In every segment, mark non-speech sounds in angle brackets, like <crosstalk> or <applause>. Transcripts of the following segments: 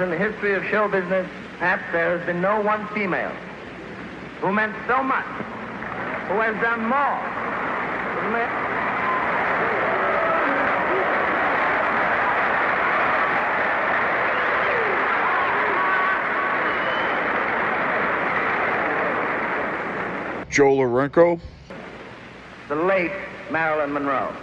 in the history of show business, perhaps there has been no one female who meant so much, who has done more. Joe Lorenco. The late Marilyn Monroe.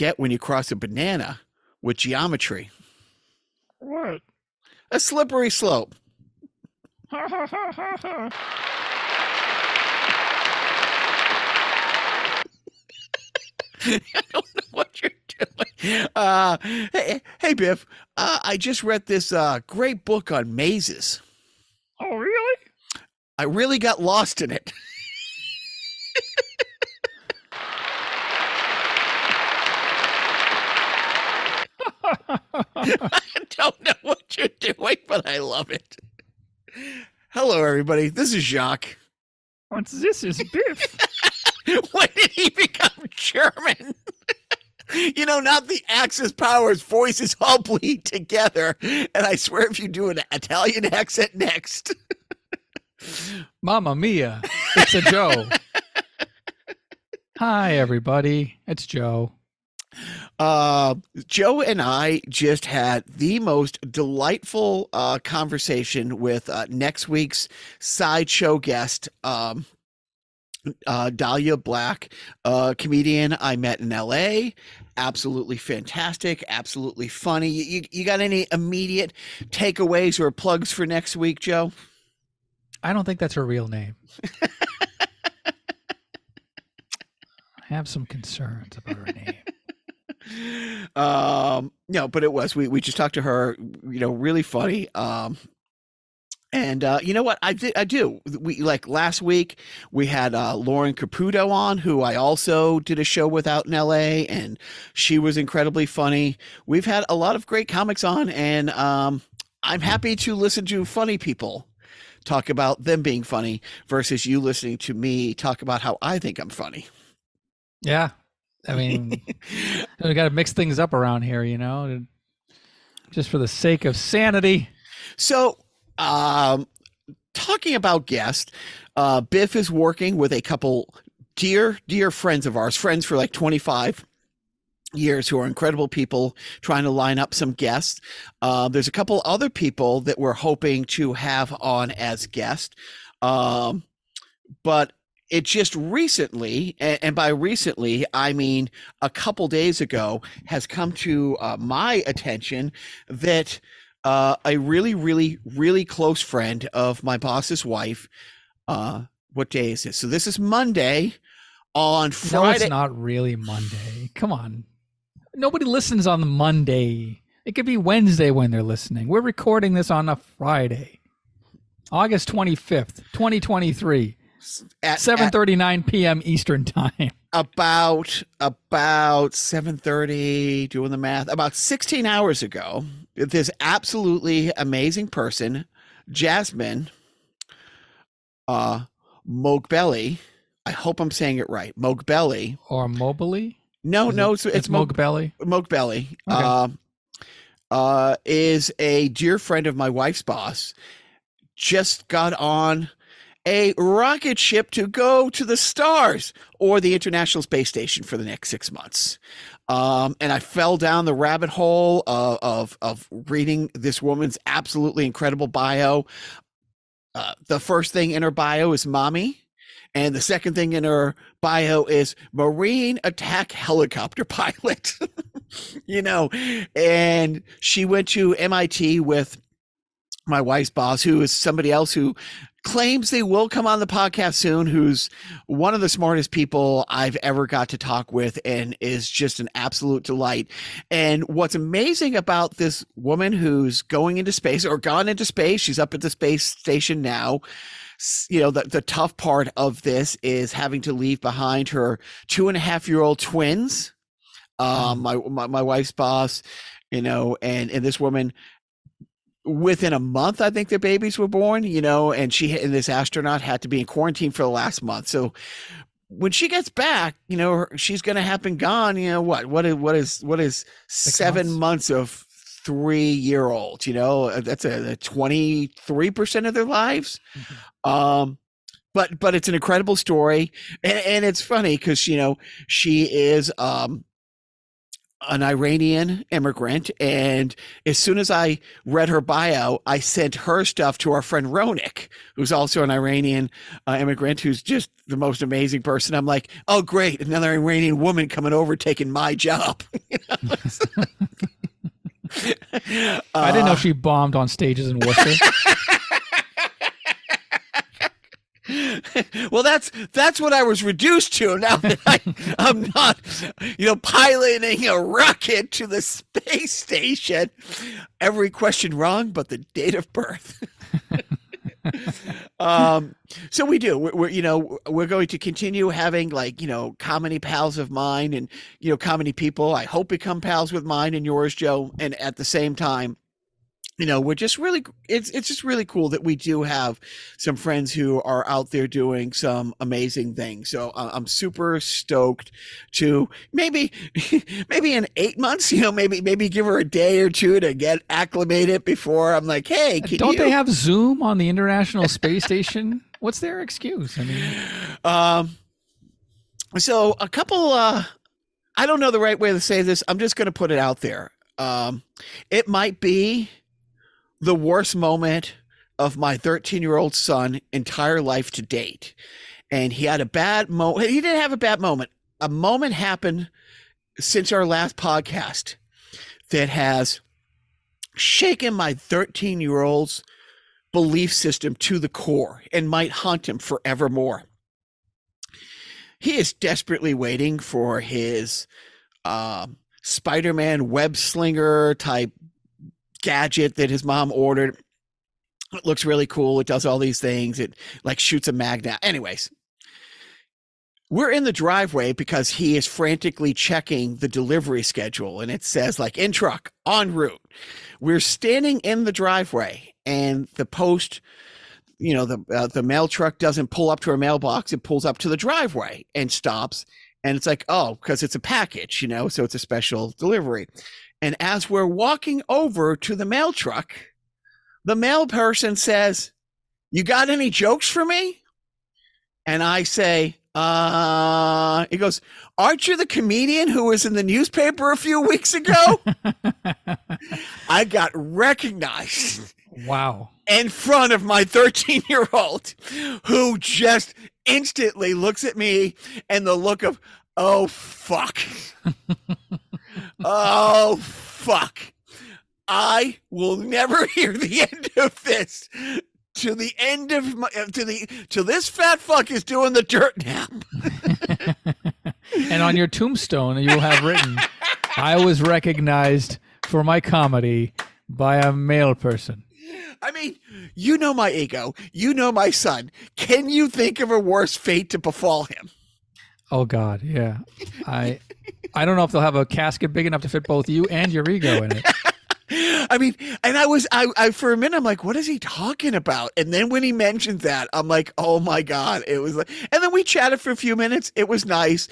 Get when you cross a banana with geometry? What? A slippery slope. <laughs> I don't know what you're doing. Uh, hey, hey, Biff, uh, I just read this uh, great book on mazes. oh, really? I really got lost in it. <laughs> I don't know what you're doing, but I love it. Hello, everybody. This is Jacques. What's this? Is Biff? <laughs> when did he become German? <laughs> you know, not the Axis powers, voices all bleed together. And I swear, if you do an Italian accent next, <laughs> Mamma mia! It's a Joe. Hi, everybody. It's Joe. Uh, Joe and I just had the most delightful uh, conversation with uh, next week's sideshow guest, um, uh, Dahlia Black, a comedian I met in LA. Absolutely fantastic, absolutely funny. You, you, you got any immediate takeaways or plugs for next week, Joe? I don't think that's her real name. <laughs> I have some concerns about her name. Um no but it was we we just talked to her you know really funny um and uh you know what i did i do we like last week we had uh lauren caputo on who i also did a show with out in la and she was incredibly funny we've had a lot of great comics on and um i'm happy to listen to funny people talk about them being funny versus you listening to me talk about how i think i'm funny Yeah. I mean, <laughs> we got to mix things up around here, you know, just for the sake of sanity. So, um, talking about guests, uh, Biff is working with a couple dear, dear friends of ours, friends for like 25 years who are incredible people trying to line up some guests. Uh, there's a couple other people that we're hoping to have on as guests. Um, but it just recently, and, by recently, I mean a couple days ago, has come to uh, my attention that uh, a really, really, really close friend of my boss's wife. Uh, what day is this? So this is Monday. On Friday, No, it's not really Monday. Come on. Nobody listens on the Monday. It could be Wednesday when they're listening. We're recording this on a Friday, August 25th, 2023. at, at 7:39 p.m. Eastern time. <laughs> about about 7:30 doing the math about 16 hours ago this absolutely amazing person Jasmin uh Moghbeli I hope I'm saying it right Moghbeli Or Mobley? no Is no it- it's, it's, Mog- Moghbeli. Moghbeli Okay. um uh is a dear friend of my wife's boss just got on a rocket ship to go to the stars or the International Space Station for the next six months. Um, and I fell down the rabbit hole of, of, of reading this woman's absolutely incredible bio. Uh, the first thing in her bio is mommy. And the second thing in her bio is Marine attack helicopter <laughs> pilot. <laughs> you know, and she went to MIT with my wife's boss, who is somebody else who claims they will come on the podcast soon, who's one of the smartest people I've ever got to talk with and is just an absolute delight. And what's amazing about this woman who's going into space or gone into space, she's up at the space station now. You know, the, the tough part of this is having to leave behind her two and a half year old twins. Um, my, my, my wife's boss, you know, and, and this woman within a month i think their babies were born you know and she and this astronaut had to be in quarantine for the last month so when she gets back you know her- she's going to have been gone you know what what is what is what is seven months. months. of three year olds you know Uh, that's a, a 23% of their lives um but but it's an incredible story and, and it's funny because you know she is um an Iranian immigrant, and as soon as I read her bio, I sent her stuff to our friend Ronik, who's also an Iranian uh, immigrant, who's just the most amazing person. I'm like, oh great, another Iranian woman coming over taking my job. <laughs> You know? <laughs> I didn't know Uh, she bombed on stages in Worcester. <laughs> <laughs> well, that's that's what I was reduced to. Now that I, I'm not, you know, piloting a rocket to the space station. Every question wrong, but the date of birth. <laughs> um, so we do. We're, we're you know we're going to continue having like you know comedy pals of mine and you know comedy people. I hope become pals with mine and yours, Joe. And at the same time, you know we're just really it's it's just really cool that we do have some friends who are out there doing some amazing things so uh, i'm super stoked to maybe <laughs> maybe in eight months you know maybe maybe give her a day or two to get acclimated before i'm like hey Don't you? they have Zoom on the International Space Station? <laughs> What's their excuse? I mean, Um, so a couple, uh, I don't know the right way to say this. I'm just going to put it out there. Um, it might be the worst moment of my 13 year old son entire life to date. And he had a bad moment. He didn't have a bad moment. A moment happened since our last podcast that has shaken my 13 year old's belief system to the core and might haunt him forevermore he is desperately waiting for his um, Spider-Man web slinger type gadget that his mom ordered. It looks really cool. It does all these things. It like shoots a magnet. Anyways, we're in the driveway because he is frantically checking the delivery schedule and it says like in truck en route. We're standing in the driveway and the post you know the uh, the mail truck doesn't pull up to our mailbox it pulls up to the driveway and stops and it's like oh because it's a package you know so it's a special delivery and as we're walking over to the mail truck the mail person says you got any jokes for me and i say uh he goes aren't you the comedian who was in the newspaper a few weeks ago <laughs> i got recognized wow. in front of my 13 year old who just instantly looks at me and the look of, oh, fuck. <laughs> oh, fuck. I will never <laughs> hear the end of this. To the end of my, uh, to the, to this fat fuck is doing the dirt nap. <laughs> And on your tombstone, you will have written, "I was recognized for my comedy by a male person." I mean, you know my ego. You know my son. Can you think of a worse fate to befall him? Oh God, yeah. I I don't know if they'll have a casket big enough to fit both you and your ego in it. <laughs> I mean, and I was, I, I, for a minute, I'm like, what is he talking about? And then when he mentioned that, I'm like, oh my God. It was like, and then we chatted for a few minutes. It was nice.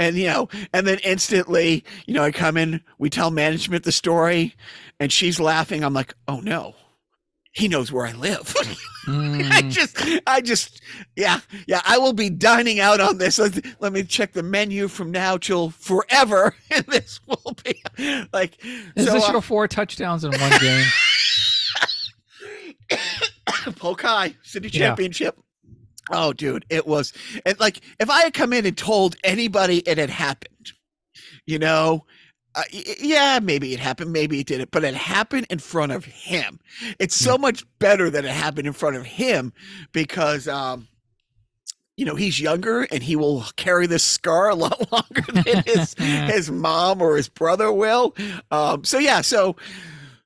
And, you know, and then instantly, you know, I come in, we tell management the story, and she's laughing. I'm like, oh no, he knows where I live. <laughs> I Mm, just, I just, yeah, yeah. I will be dining out on this. Let, let me check the menu from now till forever, <laughs> and this will be like. is so, this uh, your four touchdowns in one game? <laughs> Pokai City Yeah. Championship. Oh, dude, it was and like if I had come in and told anybody it had happened, you know, uh, yeah, maybe it happened, maybe it didn't, but it happened in front of him. It's so much better that it happened in front of him because, um, you know, he's younger and he will carry this scar a lot <laughs> longer than his <laughs> his mom or his brother will. Um, so yeah, so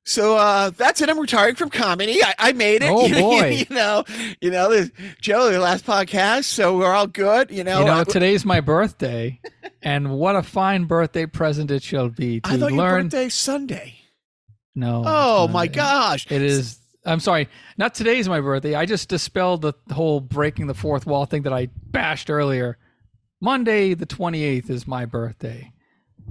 so uh, that's it. I'm retiring from comedy. I, I made it. Oh, <laughs> you, boy. you know, you know, this, Joe, the last podcast, so we're all good. You know, you know, today's my birthday, and what a fine birthday present it shall be to I thought your learn. birthday's Sunday. No. Oh my gosh! It is. I'm sorry. Not today's my birthday. I just dispelled the whole breaking the fourth wall thing that I bashed earlier. Monday, the 28th, is my birthday.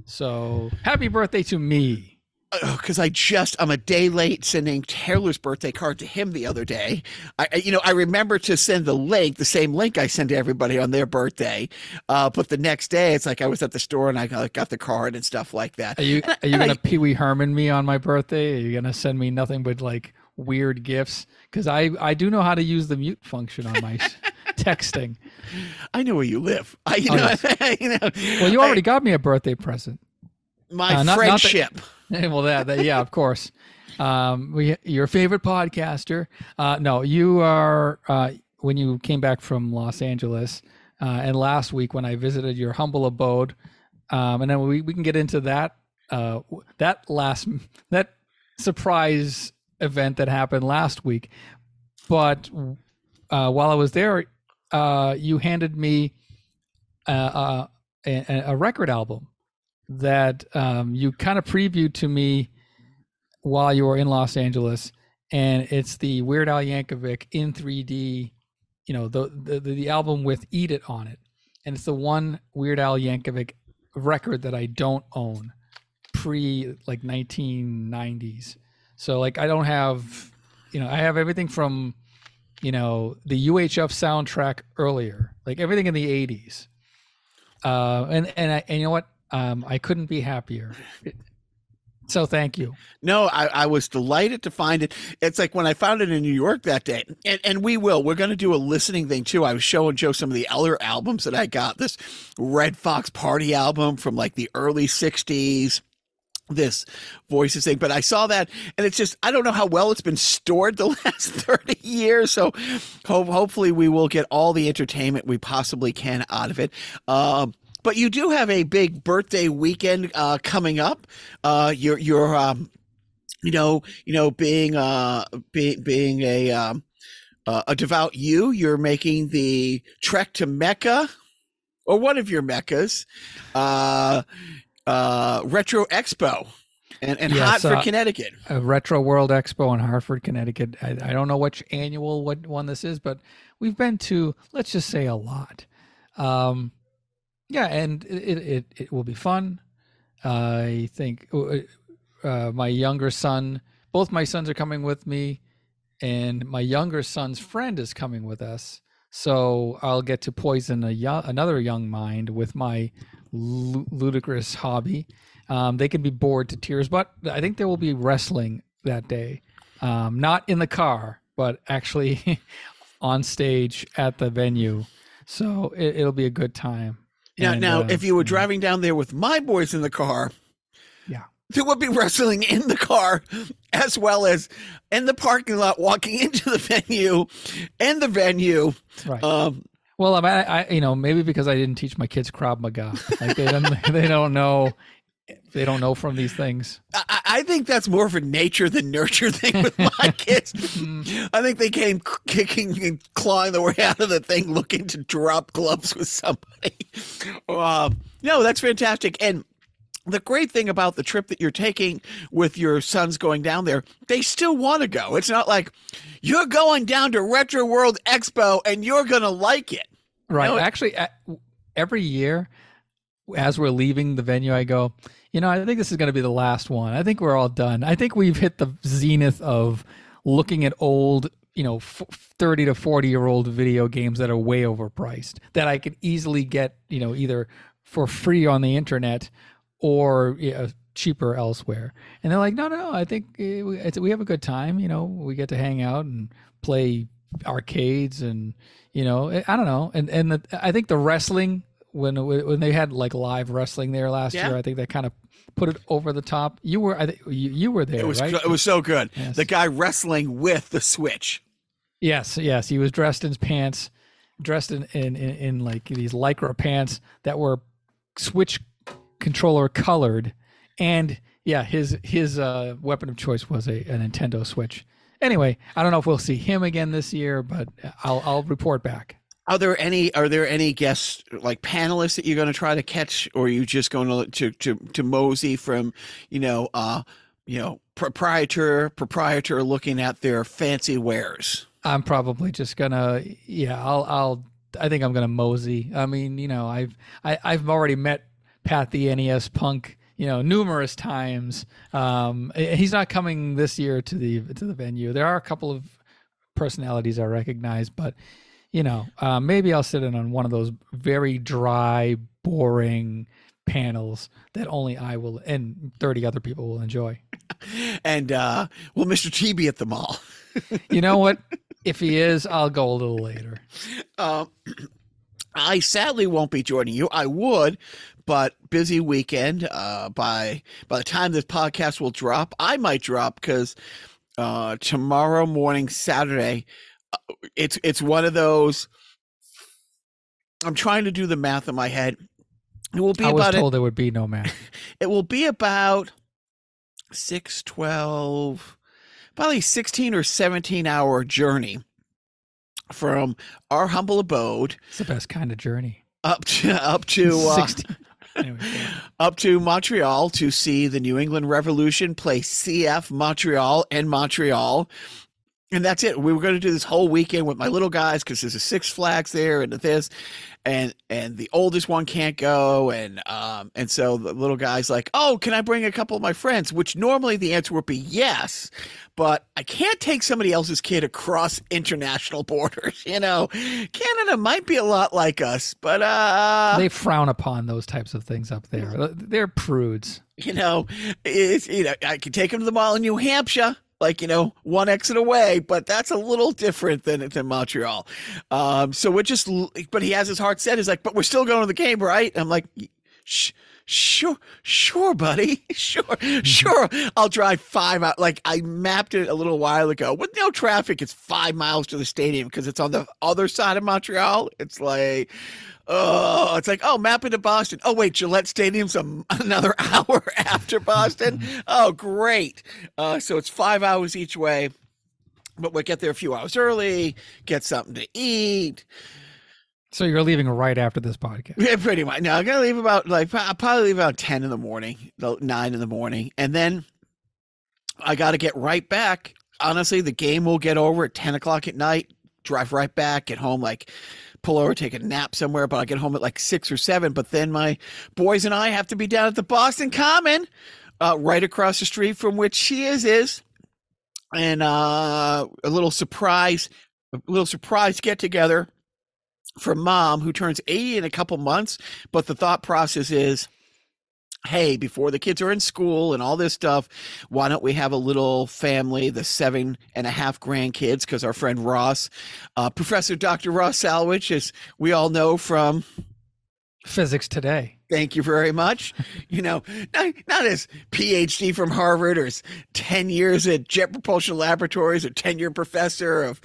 So happy birthday to me. Because I just I'm a day late sending Taylor's birthday card to him the other day. I, I- you know I remember to send the link, the same link I send to everybody on their birthday. Uh, but the next day, it's like I was at the store and I got, got the card and stuff like that. Are you are you and gonna Pee Wee Herman me on my birthday? Are you gonna send me nothing but like weird gifts? Because I I do know how to use the mute function on my <laughs> texting. I know where you live. I you Oh, know, yes. <laughs> you know. Well, you I- already got me a birthday present. my uh, not- not that- friendship. <laughs> well, that, that yeah, of course. Um, we your favorite podcaster. Uh, no, you are uh, when you came back from Los Angeles, uh, and last week when I visited your humble abode, um, and then we, we can get into that uh, that last that surprise event that happened last week. But uh, while I was there, uh, you handed me uh, uh, a, a record album that um, you kind of previewed to me while you were in Los Angeles, and it's the Weird Al Yankovic in 3D, you know, the the, the album with "Eat It" on it, and it's the one Weird Al Yankovic record that I don't own, pre like 1990s. So like I don't have, you know, I have everything from, you know, the UHF soundtrack earlier, like everything in the 80s. Uh, and and I, and you know what? Um, I couldn't be happier. So thank you. No, I, I was delighted to find it. It's like when I found it in New York that day, and, and we will. We're going to do a listening thing too. I was showing Joe some of the other albums that I got. This Redd Foxx Party album from like the early '60s. This voices thing, but I saw that, and it's just I don't know how well it's been stored the <laughs> last thirty years. So, ho- hopefully, we will get all the entertainment we possibly can out of it. Um, but you do have a big birthday weekend uh, coming up. Uh, you're you're um, you know you know being uh being being a um uh, a devout you you're making the trek to mecca or one of your meccas uh uh retro expo and, and Yes, hartford uh, Connecticut. a Retro World Expo in Hartford, Connecticut. I, I don't know which annual what one this is, but we've been to let's just say a lot. Um, yeah, and it it, it, will be fun. I think uh, uh, my younger son, both my sons are coming with me, and my younger son's friend is coming with us. So I'll get to poison a young, another young mind with my lu- ludicrous hobby. Um, they can be bored to tears, but I think there will be wrestling that day. Um, not in the car, but actually <laughs> on stage at the venue. So it, it'll be a good time. Now, And, now, uh, if you were driving down there with my boys in the car, Yeah. there would be <laughs> wrestling in the car, as well as in the parking lot, walking <laughs> into the venue, and the venue. right. Um, Well, I, I, you know, maybe because I didn't teach my kids Krav Maga, like they don't, <laughs> they don't know, they don't know from these things. I, I, think that's more of a nature than nurture <laughs> thing with my <laughs> kids. I think they came kicking and clawing their way out of the thing, looking to drop gloves with somebody. Uh, <laughs> no, that's fantastic. And the great thing about the trip that you're taking with your sons going down there, they still want to go. It's not like you're going down to Retro World Expo and you're going to like it. Right. No, Actually, every year, as we're leaving the venue, I go, you know, I think this is going to be the last one. I think we're all done. I think we've hit the zenith of looking at old, you know, f- 30 to 40 year old video games that are way overpriced that I could easily get, you know, either for free on the internet or you know, cheaper elsewhere. And they're like, no, no, no, I think eh, we, have a good time. You know, we get to hang out and play arcades and, you know, eh, I don't know. And, and the, I think the wrestling, when, when they had like live wrestling there last Yeah. year, I think they kind of put it over the top. You were, I think you, you were there, It was right? it was so good. Yes. The guy wrestling with the Switch. Yes, yes. He was dressed in pants, dressed in in, in, in like these lycra pants that were switch controller colored, and yeah, his his uh, weapon of choice was a, a Nintendo Switch. Anyway, I don't know if we'll see him again this year, but I'll I'll report back. Are there any are there any guests like panelists that you're going to try to catch, or are you just going to to to, to mosey from you know uh you know proprietor proprietor looking at their fancy wares? I'm probably just gonna yeah, I'll I'll I think I'm gonna mosey. I mean, you know, I've I, I've already met Pat the NES punk, you know, numerous times. Um he's not coming this year to the to the venue. There are a couple of personalities I recognize, but you know, uh, maybe I'll sit in on one of those very dry, boring panels that only I will and 30 other people will enjoy. <laughs> And uh will Mr. T be at the mall? <laughs> You know what? if he is, I'll go a little later. Um, <clears throat> I sadly won't be joining you. I would, but busy weekend. Uh, by by the time this podcast will drop, I might drop because uh, tomorrow morning, Saturday, uh, it's it's one of those. I'm trying to do the math in my head. It will be I was about told there would be no math. <laughs> it will be about 6 12 probably 16 or 17 hour journey from our humble abode It's the best kind of journey. up to up to <laughs> uh, 16. Anyway, go <laughs> up to Montreal to see the New England Revolution play CF Montreal and Montreal. And that's it. We were going to do this whole weekend with my little guys because there's a Six Flags there and this, and and the oldest one can't go, and um and so the little guy's like, oh, can I bring a couple of my friends? Which normally the answer would be yes, but I can't take somebody else's kid across international <laughs> borders. You know, Canada might be a lot like us, but uh, they frown upon those types of things up there. They're prudes. you know, it's, you know, I could take him to the mall in New Hampshire, like you know, one exit away, but that's a little different than than Montreal. Um, so we're just, but he has his heart set. He's like, but we're still going to the game, right? I'm like, Shh, sure, sure, buddy, <laughs> sure, sure. I'll drive five out. Like I mapped it a little while ago with no traffic. It's five miles to the stadium because it's on the other side of Montreal. It's like. Oh, it's like, oh, map it to Boston. Oh, wait, Gillette Stadium's a, <laughs> another <laughs> hour after Boston. Oh, great. Uh, so it's five hours each way, but we'll get there a few hours early, get something to eat. So you're leaving right after this podcast. Yeah, pretty much. No, I'm gonna leave about like I'll probably leave about ten in the morning, nine in the morning, and then I got to get right back. Honestly, the game will get over at ten o'clock at night. Drive right back, get home, like pull over, take a nap somewhere. But I get home at like six or seven. But then my boys and I have to be down at the Boston Common, uh, right across the street from which she is is, and uh, a little surprise, a little surprise get together for mom who turns 80 in a couple months but the thought process is hey before the kids are in school and all this stuff why don't we have a little family the seven and a half grandkids because our friend ross uh, professor dr ross salwich as we all know from Physics today. thank you very much you know not, not as phd from harvard or as 10 years at jet propulsion laboratories or 10 year professor of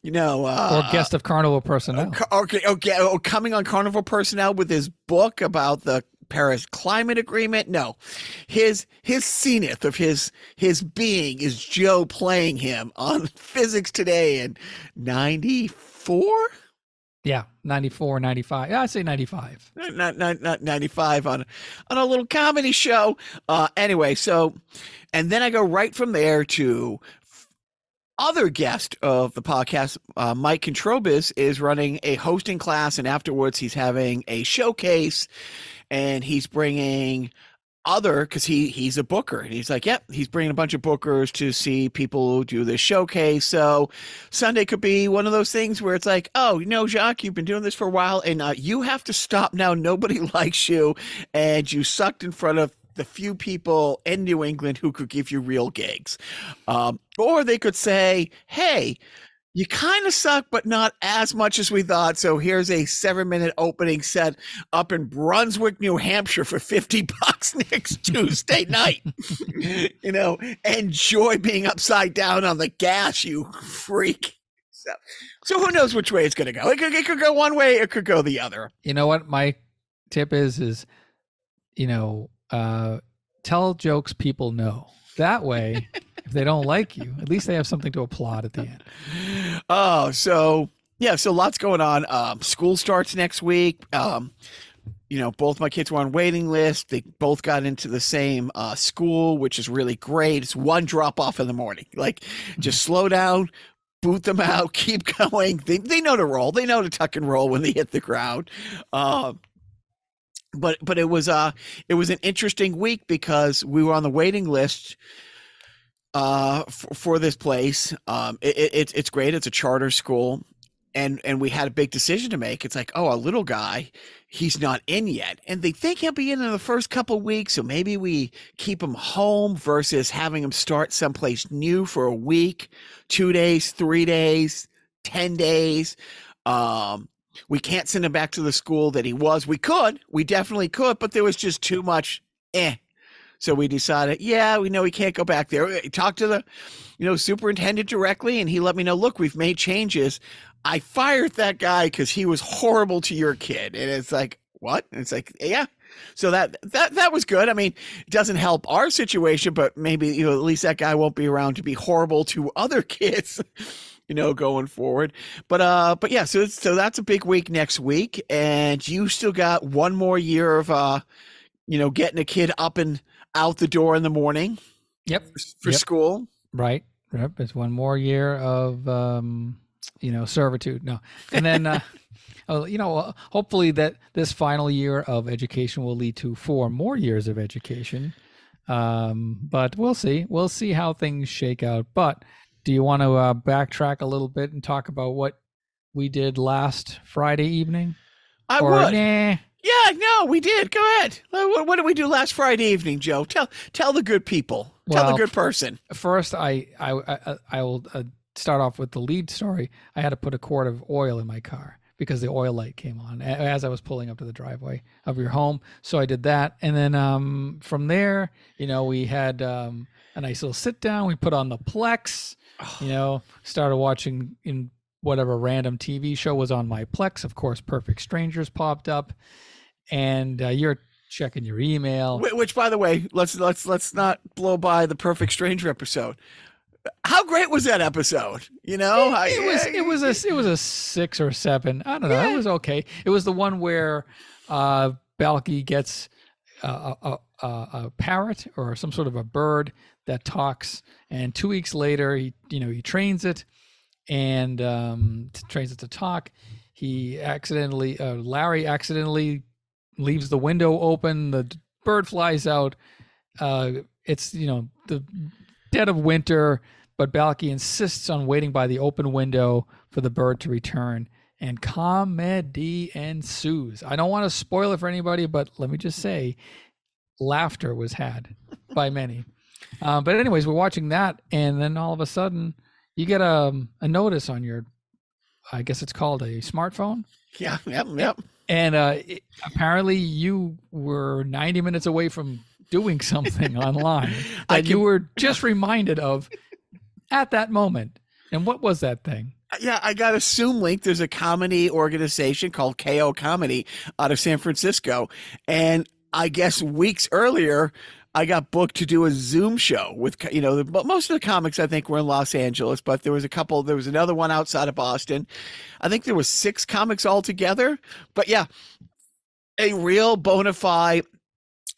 you know uh, Or guest of Carnival personnel. Okay, okay, oh, coming on Carnival Personnel with his book about the Paris Climate Agreement. No, his his zenith of his his being is Joe playing him on <laughs> Physics Today in '94. Yeah, 94, 95. Yeah, I'd say 95. not not not 95 on on a little comedy show uh anyway so and then i go right from there to other guest of the podcast uh, mike controbis is running a hosting class and afterwards he's having a showcase and he's bringing other because he he's a booker and he's like yep he's bringing a bunch of bookers to see people do this showcase. So sunday could be one of those things where it's like oh you know jacques you've been doing this for a while and uh, you have to stop now nobody <laughs> likes you and you sucked in front of the few people in new england who could give you real gigs. Um, or they could say hey you kind of suck, but not as much as we thought. So here's a seven minute opening set up in Brunswick, New Hampshire for 50 <laughs> bucks next Tuesday night. <laughs> you know, enjoy being upside down on the gas, you freak. So, so who knows which way it's going to go? It could, it could go one way, it could go the other. You know what my tip is is you know, uh tell jokes people know. That way, <laughs> if they don't like you, at least they have something to applaud at the end. Oh, so yeah, so lots going on. Um, school starts next week. Um, you know, both my kids were on waiting list. They both got into the same uh, school, which is really great. It's one drop off in the morning. Like, just slow down, boot them out, <laughs> keep going. They they know to roll. They know to tuck and roll when they hit the ground. Um, but but it was uh it was an interesting week because we were on the waiting list uh for, for this place. Um it, it, it's great. It's a charter school. And and we had a big decision to make. It's like oh a little guy he's not in yet. And they think he'll be in in the first couple weeks. So maybe we keep him home versus having him start someplace new for a week two days three days ten days. Um we can't send him back to the school that he was. We could. We definitely could but there was just too much eh so we decided, yeah, we know we can't go back there. We Talked to the, you know, superintendent directly, and he let me know, look, we've made changes. I fired that guy because he was horrible to your kid. And it's like, what? And it's like, yeah. So that that that was good. I mean, it doesn't help our situation, but maybe you know at least that guy won't be around to be horrible to other <laughs> kids, you know, going forward. But uh, but yeah, so so that's a big week next week, and you still got one more year of uh, you know, getting a kid up and out the door in the morning Yep. for Yep. school. Right. Yep. It's one more year of um, you know, servitude. No. And then uh <laughs> oh, you know, uh, hopefully that this final year of education will lead to four more years of education. Um, but we'll see. We'll see how things shake out. But do you want to uh, backtrack a little bit and talk about what we did last Friday evening? I or would. nah? Yeah, no, we did. Go ahead. Uh, What, what did we do last Friday evening, Joe? Tell tell the good people. tell the good person. first i i i, I will uh, start off with the lead story i had to put a quart of oil in my car because the oil light came on as i was pulling up to the driveway of your home so i did that and then um from there you know we had um a nice little sit down we put on the plex you know started watching in whatever random tv show was on my plex of course perfect strangers popped up and uh, you're checking your email Wh- Which, by the way, let's let's let's not blow by the Perfect Stranger episode. How great was that episode? You know, I- it was it was a it was a six or seven. I don't know. Yeah. It was okay. It was the one where uh Balki gets a, a, a, a parrot or some sort of a bird that talks, and two weeks later, he you know he trains it and um, trains it to talk. He accidentally uh, Larry accidentally leaves the window open. The bird flies out. Uh, it's you know the dead of winter, but Balki insists on waiting by the open window for the bird to return. And comedy ensues. I don't want to spoil it for anybody, but let me just say, laughter was had by many. <laughs> Uh, but anyways, we're watching that, and then all of a sudden, you get a a notice on your, I guess it's called a smartphone, yeah, yep, yep. And uh, it, apparently you were 90 minutes away from doing something <laughs> online I that you were just reminded of at that moment. And what was that thing? Yeah, I got a Zoom link. There's a comedy organization called KO Comedy out of San Francisco, and I guess weeks earlier, I got booked to do a Zoom show with, you know, the, but most of the comics I think were in Los Angeles, but there was a couple, there was another one outside of Boston. I think there was six comics altogether. But yeah, a real bona fide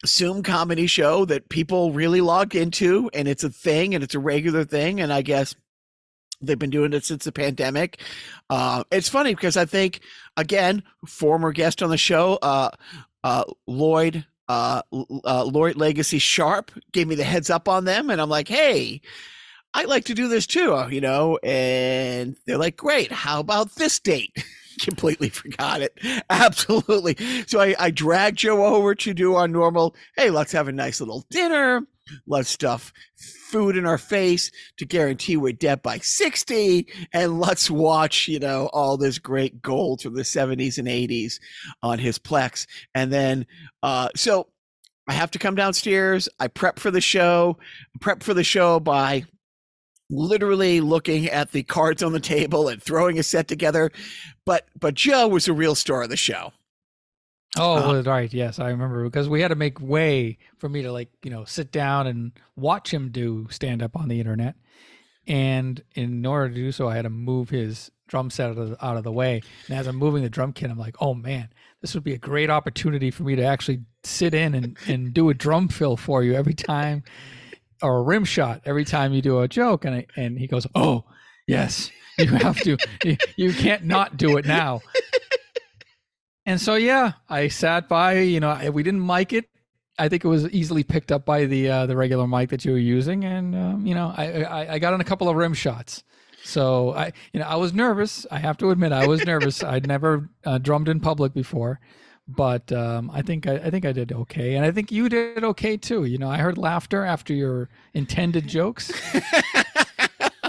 Zoom comedy show that people really log into, and it's a thing, and it's a regular thing, and I guess they've been doing it since the pandemic. Uh, it's funny because I think again, former guest on the show, uh, uh, Lloyd. Uh, uh, Lloyd Legacy Sharp gave me the heads up on them, and I'm like, "Hey, I like to do this too," uh, you know. And they're like, "Great, how about this date?" <laughs> Completely forgot it. <laughs> Absolutely. So I, I dragged Joe over to do our normal. Hey, let's have a nice little dinner. Let's stuff food in our face to guarantee we're dead by 60 and let's watch you know all this great gold from the 70s and 80s on his plex. And then uh so i have to come downstairs. I prep for the show prep for the show by literally looking at the cards on the table and throwing a set together. But but joe was a real star of the show Oh, Uh, right. Yes, I remember because we had to make way for me to like, you know, sit down and watch him do stand up on the internet. And in order to do so, I had to move his drum set out of, the, out of the way. And as I'm moving the drum kit, I'm like, oh man, this would be a great opportunity for me to actually sit in and, and do a drum fill for you every time or a rim shot every time you do a joke. And, I, and he goes, oh, yes, you have to. you, you can't not do it now. And so yeah, I sat by. You know, we didn't mic it. I think it was easily picked up by the uh, the regular mic that you were using, and um, you know, I, I I got on a couple of rim shots. So I you know I was nervous. I have to admit I was nervous. I'd never uh, drummed in public before, but um, I think I, I think I did okay, and I think you did okay too. You know, I heard laughter after your intended jokes. <laughs>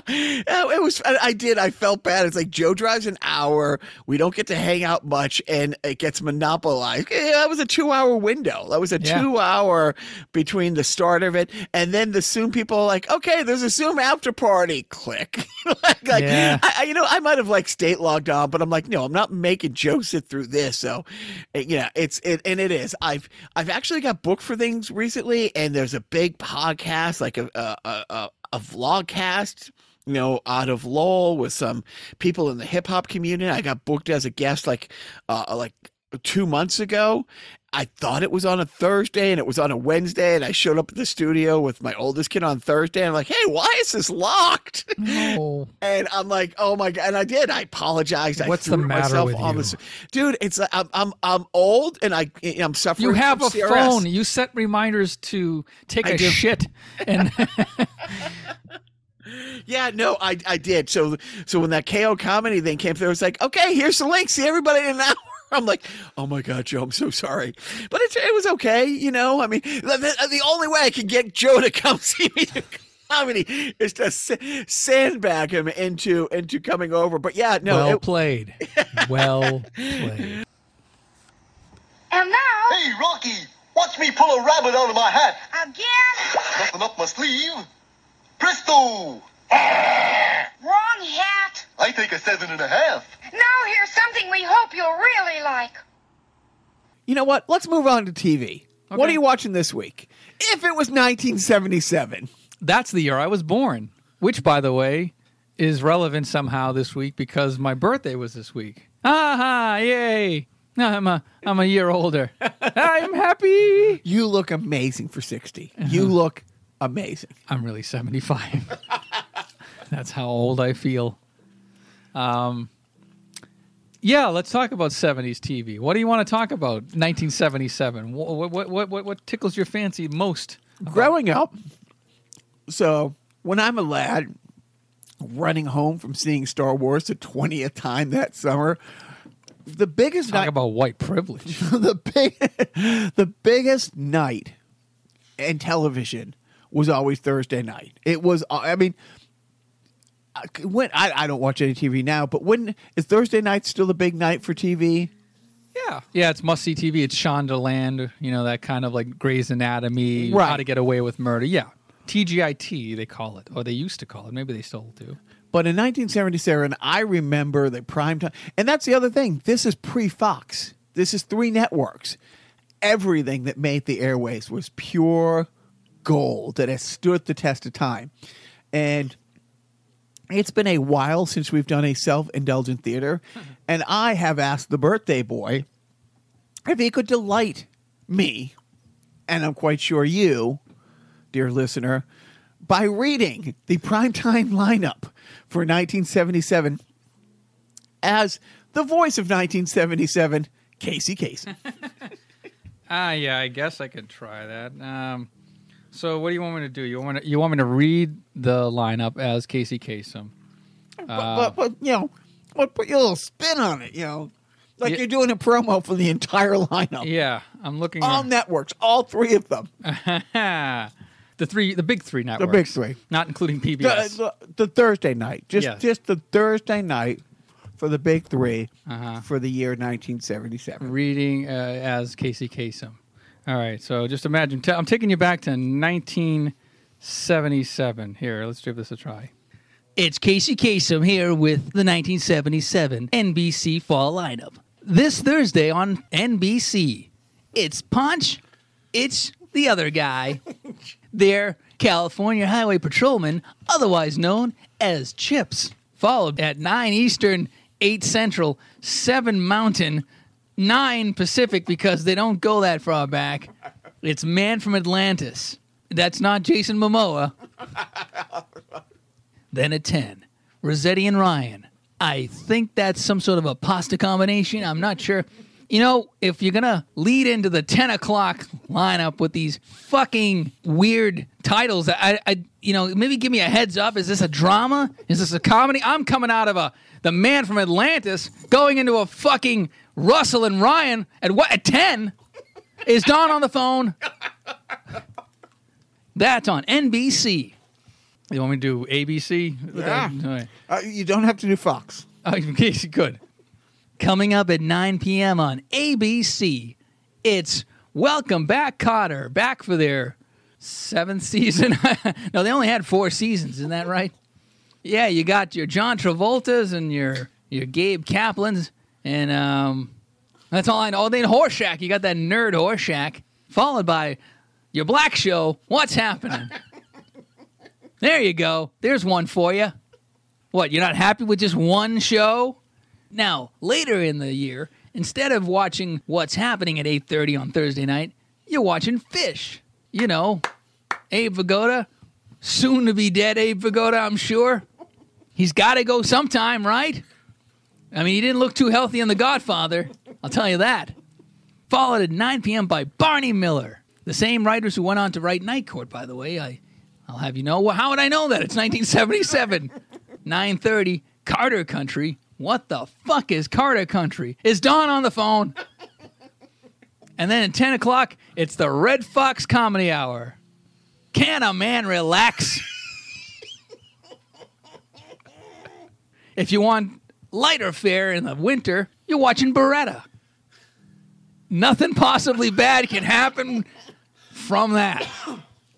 It was I, did i felt bad. It's like joe drives an hour. We don't get to hang out much and it gets monopolized. That was a two hour window. That was a Yeah. two hour between the start of it and then the zoom people are like okay there's a zoom after party. Click. <laughs> Like, like, Yeah. I, you know i might have like state logged on but i'm like no i'm not making joe sit through this. So yeah it's it and it is. I've i've actually got booked for things recently and there's a big podcast like a a, a, a, a vlogcast you know, out of Lowell with some people in the hip hop community. I got booked as a guest like uh like two months ago. I thought it was on a Thursday and it was on a Wednesday, and I showed up at the studio with my oldest kid on Thursday. And I'm like, hey, why is this locked? Oh, <laughs> And I'm like, oh my god! And I did. I apologized. I What's the matter myself with on you? this, dude. It's I'm I'm I'm old and I I'm suffering. you have a CRS. phone. You set reminders to take I a do. shit, and <laughs> <laughs> Yeah, no, I I did. So so when that KO comedy thing came through, it's like, okay, here's the link. See everybody in an <laughs> hour. I'm like, oh my god, Joe, I'm so sorry, but it it was okay. You know, I mean, the, the, the only way I could get Joe to <laughs> come see me do comedy is to sandbag him into into coming over. But yeah, no, well it, played, <laughs> well played. And now, Hey, Rocky, watch me pull a rabbit out of my hat. again, Nothing up my sleeve. Presto! wrong hat. I take a seven and a half. Now here's something we hope you'll really like. you know what? Let's move on to TV. What are you watching this week? If it was 1977, That's the year I was born, which, by the way, is relevant somehow this week because my birthday was this week. Aha! Yay! I'm a I'm a year older. <laughs> I'm happy. you look amazing for 60. You uh-huh. look amazing. I'm really 75. <laughs> That's how old I feel. Um, yeah, let's talk about 70s TV. What do you want to talk about? 1977. What what what what, what tickles your fancy most? growing up so when i'm a lad running home from seeing star wars the 20th time that summer the biggest Talk night about white privilege. <laughs> the big <laughs> the biggest night in television was always thursday night it was uh, i mean I- when I, I don't watch any TV now, but when is Thursday night still the big night for TV? Yeah, yeah, it's must see TV. It's Shondaland, you know that kind of like Grey's Anatomy, Right. How to Get Away with Murder. Yeah, TGIT they call it, or they used to call it. Maybe they still do. But in 1977, I remember the prime time, and that's the other thing. This is pre Fox. This is three networks. everything that made the airways was pure gold that has stood the test of time. And it's been a while since we've done a self indulgent theater. <laughs> And I have asked the birthday boy if he could delight me, and I'm quite sure you, dear listener, by reading the primetime lineup for 1977 as the voice of 1977, Casey Kasem. <laughs> Ah, yeah, I guess I could try that. Um, so, what do you want me to do? You want me to, you want me to read the lineup as Casey Kasem? but, but, but, you know, but put your little spin on it, you know, like Yeah. you're doing a promo for the entire lineup. Yeah, I'm looking. All networks, all three of them. <laughs> the three, the big three networks, The big three. not including The, PBS. the, the Thursday night, just Yes. just the Thursday night for the big 3 Uh-huh. for the year 1977. reading uh, as Casey Kasem. All right, so just imagine. i I'm taking you back to 1977. Here, let's give this a try. It's Casey Kasem here with the 1977 NBC Fall lineup. This Thursday on NBC, it's Ponch, it's the other guy. <laughs> They're California Highway Patrolman, otherwise known as Chips, followed at 9 Eastern, 8 Central, 7 Mountain, 9 Pacific because they don't go that far back. It's Man from Atlantis. That's not Jason Momoa. <laughs> then at 10, Rosetti and Ryan. I think that's some sort of a pasta combination. I'm not sure. You know, if you're gonna lead into the 10 o'clock lineup with these fucking weird titles, I, I, you know, maybe give me a heads up. Is this a drama? Is this a comedy? I'm coming out of a the man from Atlantis, going into a fucking Russell and Ryan at what at 10? Is Don on the phone? That's on NBC. You want me to do ABC? Yeah. Right. Uh, you don't have to do Fox. Oh, in case you could. Coming up at 9 p.m. on ABC, it's Welcome Back, Kotter, back for their seventh season. <laughs> no, they only had four seasons, isn't that right? Yeah, you got your John Travoltas and your your Gabe Kaplans, and um, that's all I know. Oh, then Horshack, you got that nerd Horshack, followed by your Black Show. What's happening? <laughs> there you go. There's one for you. What, you're not happy with just one show? Now, later in the year, instead of watching what's happening at 8:30 on Thursday night, you're watching Fish. You know, Abe Vigoda, soon to be dead Abe Vigoda, I'm sure. He's got to go sometime, right? I mean, he didn't look too healthy in The Godfather. I'll tell you that. Followed at 9 p.m. by Barney Miller, the same writers who went on to write Night Court, by the way. I, I'll have you know. Well, how would I know that? It's 1977. 9:30, <laughs> Carter Country. What the fuck is Carter Country? Is Don on the phone? And then at 10 o'clock, it's the Redd Foxx Comedy Hour. Can a man relax? <laughs> if you want lighter fare in the winter, you're watching Baretta. Nothing possibly bad can happen from that.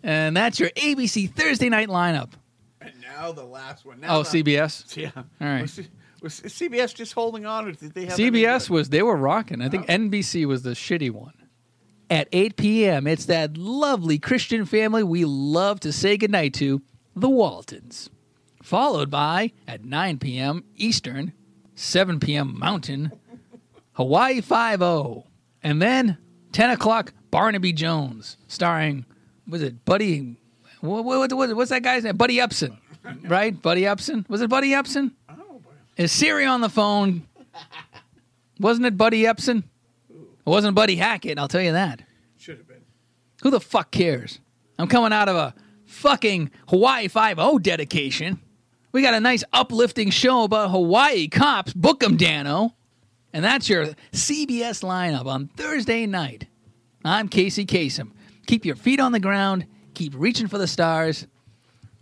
And that's your ABC Thursday night lineup. And now the last one. Now Oh, CBS? Yeah. All right. Was, was CBS just holding on, or did they have CBS was they were rocking. I think oh. NBC was the shitty one. At 8 p.m., it's that lovely Christian family we love to say goodnight to, the Waltons. Followed by, at 9 p.m. Eastern, 7 p.m. Mountain, Hawaii 5 And then, 10 o'clock, Barnaby Jones, starring, was it Buddy? What, what, what, what's that guy's name? Buddy Upson, right? Buddy Upson? Was it Buddy Upson? Is Siri on the phone? Wasn't it Buddy Ebsen? It wasn't Buddy Hackett, I'll tell you that. Should have been. Who the fuck cares? I'm coming out of a fucking Hawaii 5 dedication. We got a nice uplifting show about Hawaii cops. Book 'em, Danno. And that's your CBS lineup on Thursday night. I'm Casey Kasem. Keep your feet on the ground, keep reaching for the stars,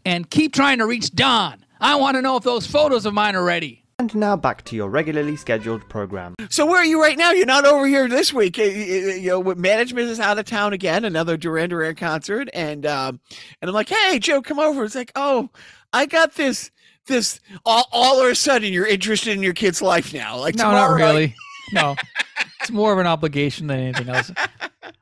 and keep trying to reach Don. I want to know if those photos of mine are ready. And now back to your regularly scheduled program. So where are you right now? You're not over here this week. Uh, You you know, management is out of town again. Another Duran Duran concert, and um, and I'm like, hey, Joe, come over. It's like, oh, I got this. This all, all of a sudden, you're interested in your kid's life now. Like No, not really. <laughs> no. It's more of an obligation than anything else.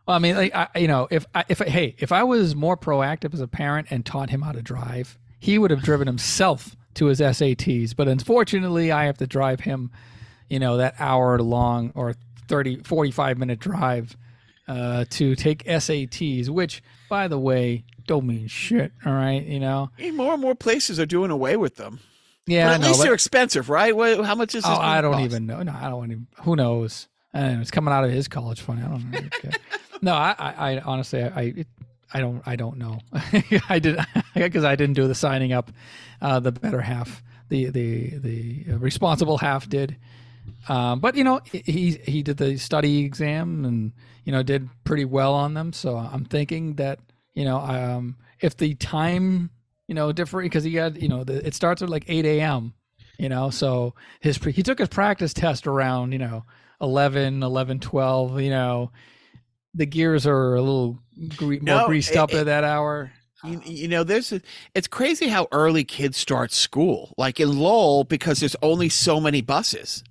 Well, I mean, like, I, you know, if I, if I, hey, if I was more proactive as a parent and taught him how to drive, he would have driven himself to his SATs. But unfortunately, I have to drive him, you know, that hour long or 30, 45 minute drive uh, to take SATs, which, by the way, don't mean shit. All right, you know. More and more places are doing away with them. Yeah, but I at know, least but- they're expensive, right? What, how much is this? Oh, I don't cost? even know. No, I don't even. Who knows? And it's coming out of his college fund. I don't know. <laughs> No, I, I, I honestly, I, I, it, I don't, I don't know. <laughs> I did <laughs> because I didn't do the signing up. Uh, the better half, the the the responsible half did. Um, but you know, he he did the study exam and you know did pretty well on them. So I'm thinking that you know, um, if the time you know different because he had you know the, it starts at like 8 a.m. You know, so his pre- he took his practice test around you know 11, 11, 12. You know, the gears are a little gre- No, more greased it- up it- at that hour. You, you know, there's a, it's crazy how early kids start school. Like in Lowell, because there's only so many buses,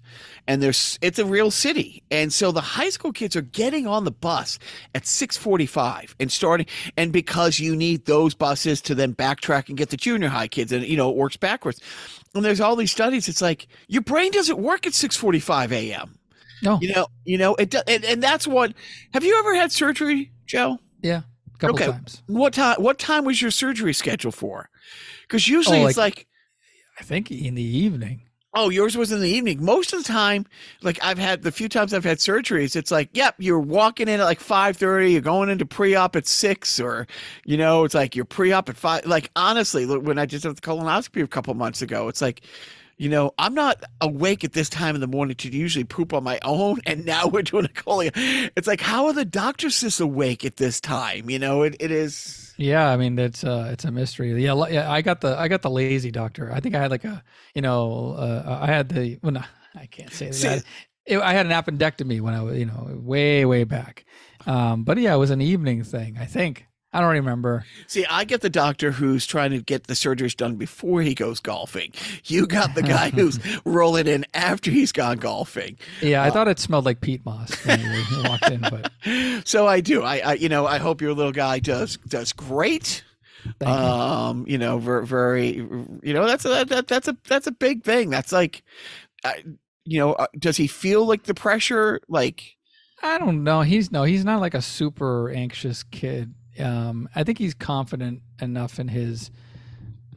and there's it's a real city, and so the high school kids are getting on the bus at 6:45 and starting, and because you need those buses to then backtrack and get the junior high kids, and you know it works backwards. And there's all these studies. It's like your brain doesn't work at 6:45 a.m. No, You know, you know it, and, and that's what. Have you ever had surgery, Joe? yeah, couple Okay. times. What time? What time was your surgery scheduled for? Because usually Oh, it's like, I think in the evening. oh, yours was in the evening. Most of the time, like I've had the few times I've had surgeries, it's like, yep, you're walking in at like five thirty. You're going into pre-op at six, or you know, it's like you're pre-op at five. Like honestly, when I just had the colonoscopy a couple months ago, it's like. You know, I'm not awake at this time in the morning to usually poop on my own, and now <laughs> we're doing a colon. It's like, how are the doctors this awake at this time? You know, it, it is. Yeah, I mean it's uh it's a mystery. Yeah, yeah, I got the I got the lazy doctor. I think I had like a you know uh, I had the well no, <laughs> I can't say See- that. It, I had an appendectomy when I was you know way way back. Um, but yeah, it was an evening thing. I think I don't remember. See, I get the doctor who's trying to get the surgeries done before he goes golfing. You got the guy <laughs> who's rolling in after he's gone golfing. Yeah, Uh, I thought it smelled like peat moss when you walked in, but <laughs> So I do. I, I you know, I hope your little guy does does great. you. Um, you know, very, very, you know, that's a that, that's a that's a big thing. That's like, uh, you know, uh, does he feel like the pressure? Like, I don't know. He's no, he's not like a super anxious kid. Um, I think he's confident enough in his,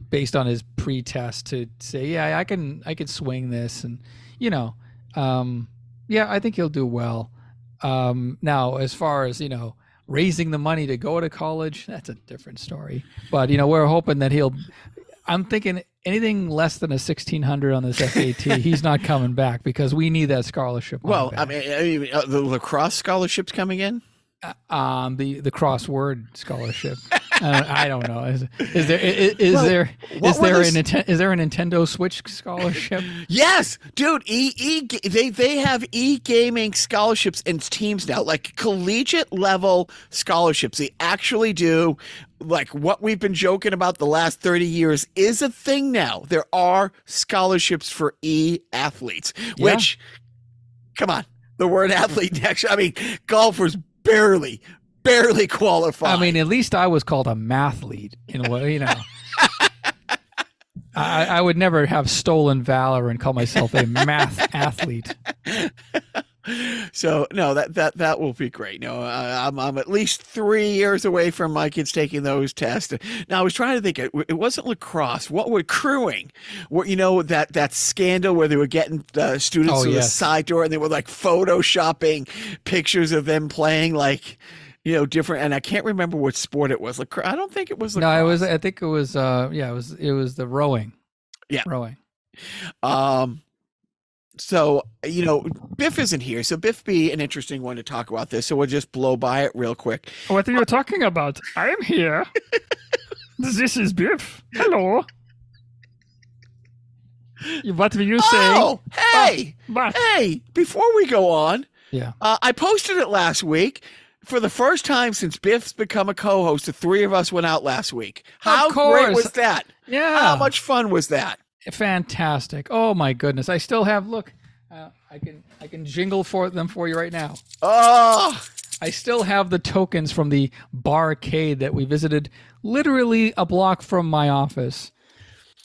based on his pre-test, to say, yeah, I can, I can swing this, and you know, um, yeah, I think he'll do well. Um, now, as far as you know, raising the money to go to college, that's a different story. But you know, we're hoping that he'll. I'm thinking anything less than a 1600 on this <laughs> SAT, he's not coming back because we need that scholarship. well, I mean, I mean uh, the lacrosse scholarships coming in. Um the the crossword scholarship uh, i don't know is, is there is, is Well, there is a the s- is there a nintendo switch scholarship <laughs> Yes, dude. E e they they have e gaming scholarships and teams now, like collegiate level scholarships. They actually do. Like what we've been joking about the last 30 years is a thing now. There are scholarships for e athletes, Yeah. which, come on, the word athlete <laughs> actually, I mean, golfers barely, barely qualify. i mean at least i was called a mathlete in a way you know <laughs> I, I would never have stolen valor and call myself a math <laughs> athlete. so no, that that that will be great. No, I, I'm I'm at least three years away from my kids taking those tests. Now I was trying to think. It, it wasn't lacrosse. What were crewing? What you know that that scandal where they were getting uh, students Oh, to the side door and they were like photoshopping pictures of them playing like. You know, different, and I can't remember what sport it was. Lacrosse. I don't think it was. No, Lacrosse. it was. I think it was. Uh, yeah, it was. It was the rowing. Yeah. rowing. Um, so you know, Biff isn't here, so Biff be an interesting one to talk about this. So we'll just blow by it real quick. What are you talking about? I'm here. <laughs> this is Biff. Hello. What were you saying? Oh, hey, But hey! Before we go on, Yeah. uh, I posted it last week. For the first time since Biff's become a co-host, the three of us went out last week. How great was that? Yeah. How much fun was that? Fantastic. Oh my goodness. I still have look. Uh, I can I can jingle for them for you right now. Oh, I still have the tokens from the barcade that we visited, literally a block from my office.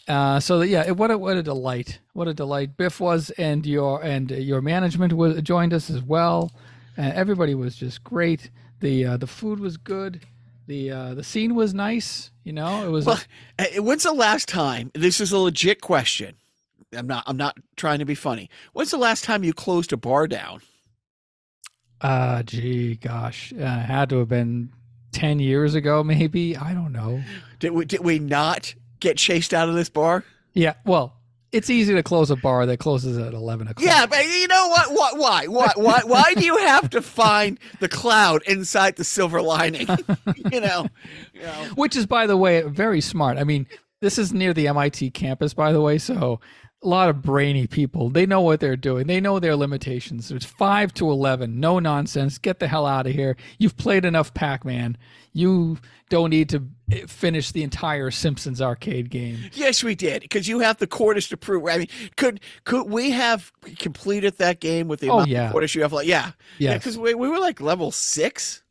Uh, so that, yeah, it, what a what a delight! What a delight! Biff was, and your and your management was joined us as well. And everybody was just great. The uh, the food was good. The uh, the scene was nice. You know, it was. well, uh, when's the last time? This is a legit question. I'm not. I'm not trying to be funny. When's the last time you closed a bar down? Uh, gee, gosh, uh, had to have been ten years ago, maybe. I don't know. Did we? Did we not get chased out of this bar? Yeah, well, it's easy to close a bar that closes at eleven o'clock. Yeah, but you know what? What? Why? Why? Why? Why do you have to find the cloud inside the silver lining? <laughs> you know. You know. which is, by the way, very smart. I mean, this is near the MIT campus, by the way, so a lot of brainy people. They know what they're doing. They know their limitations. It's five to eleven. No nonsense. Get the hell out of here. You've played enough Pac-Man. You don't need to finish the entire Simpsons arcade game. Yes, we did because you have the quarters to prove. I mean, could could we have completed that game with the Oh, amount yeah. of quarters you have? Like, yeah, yeah, because we, we were like level six.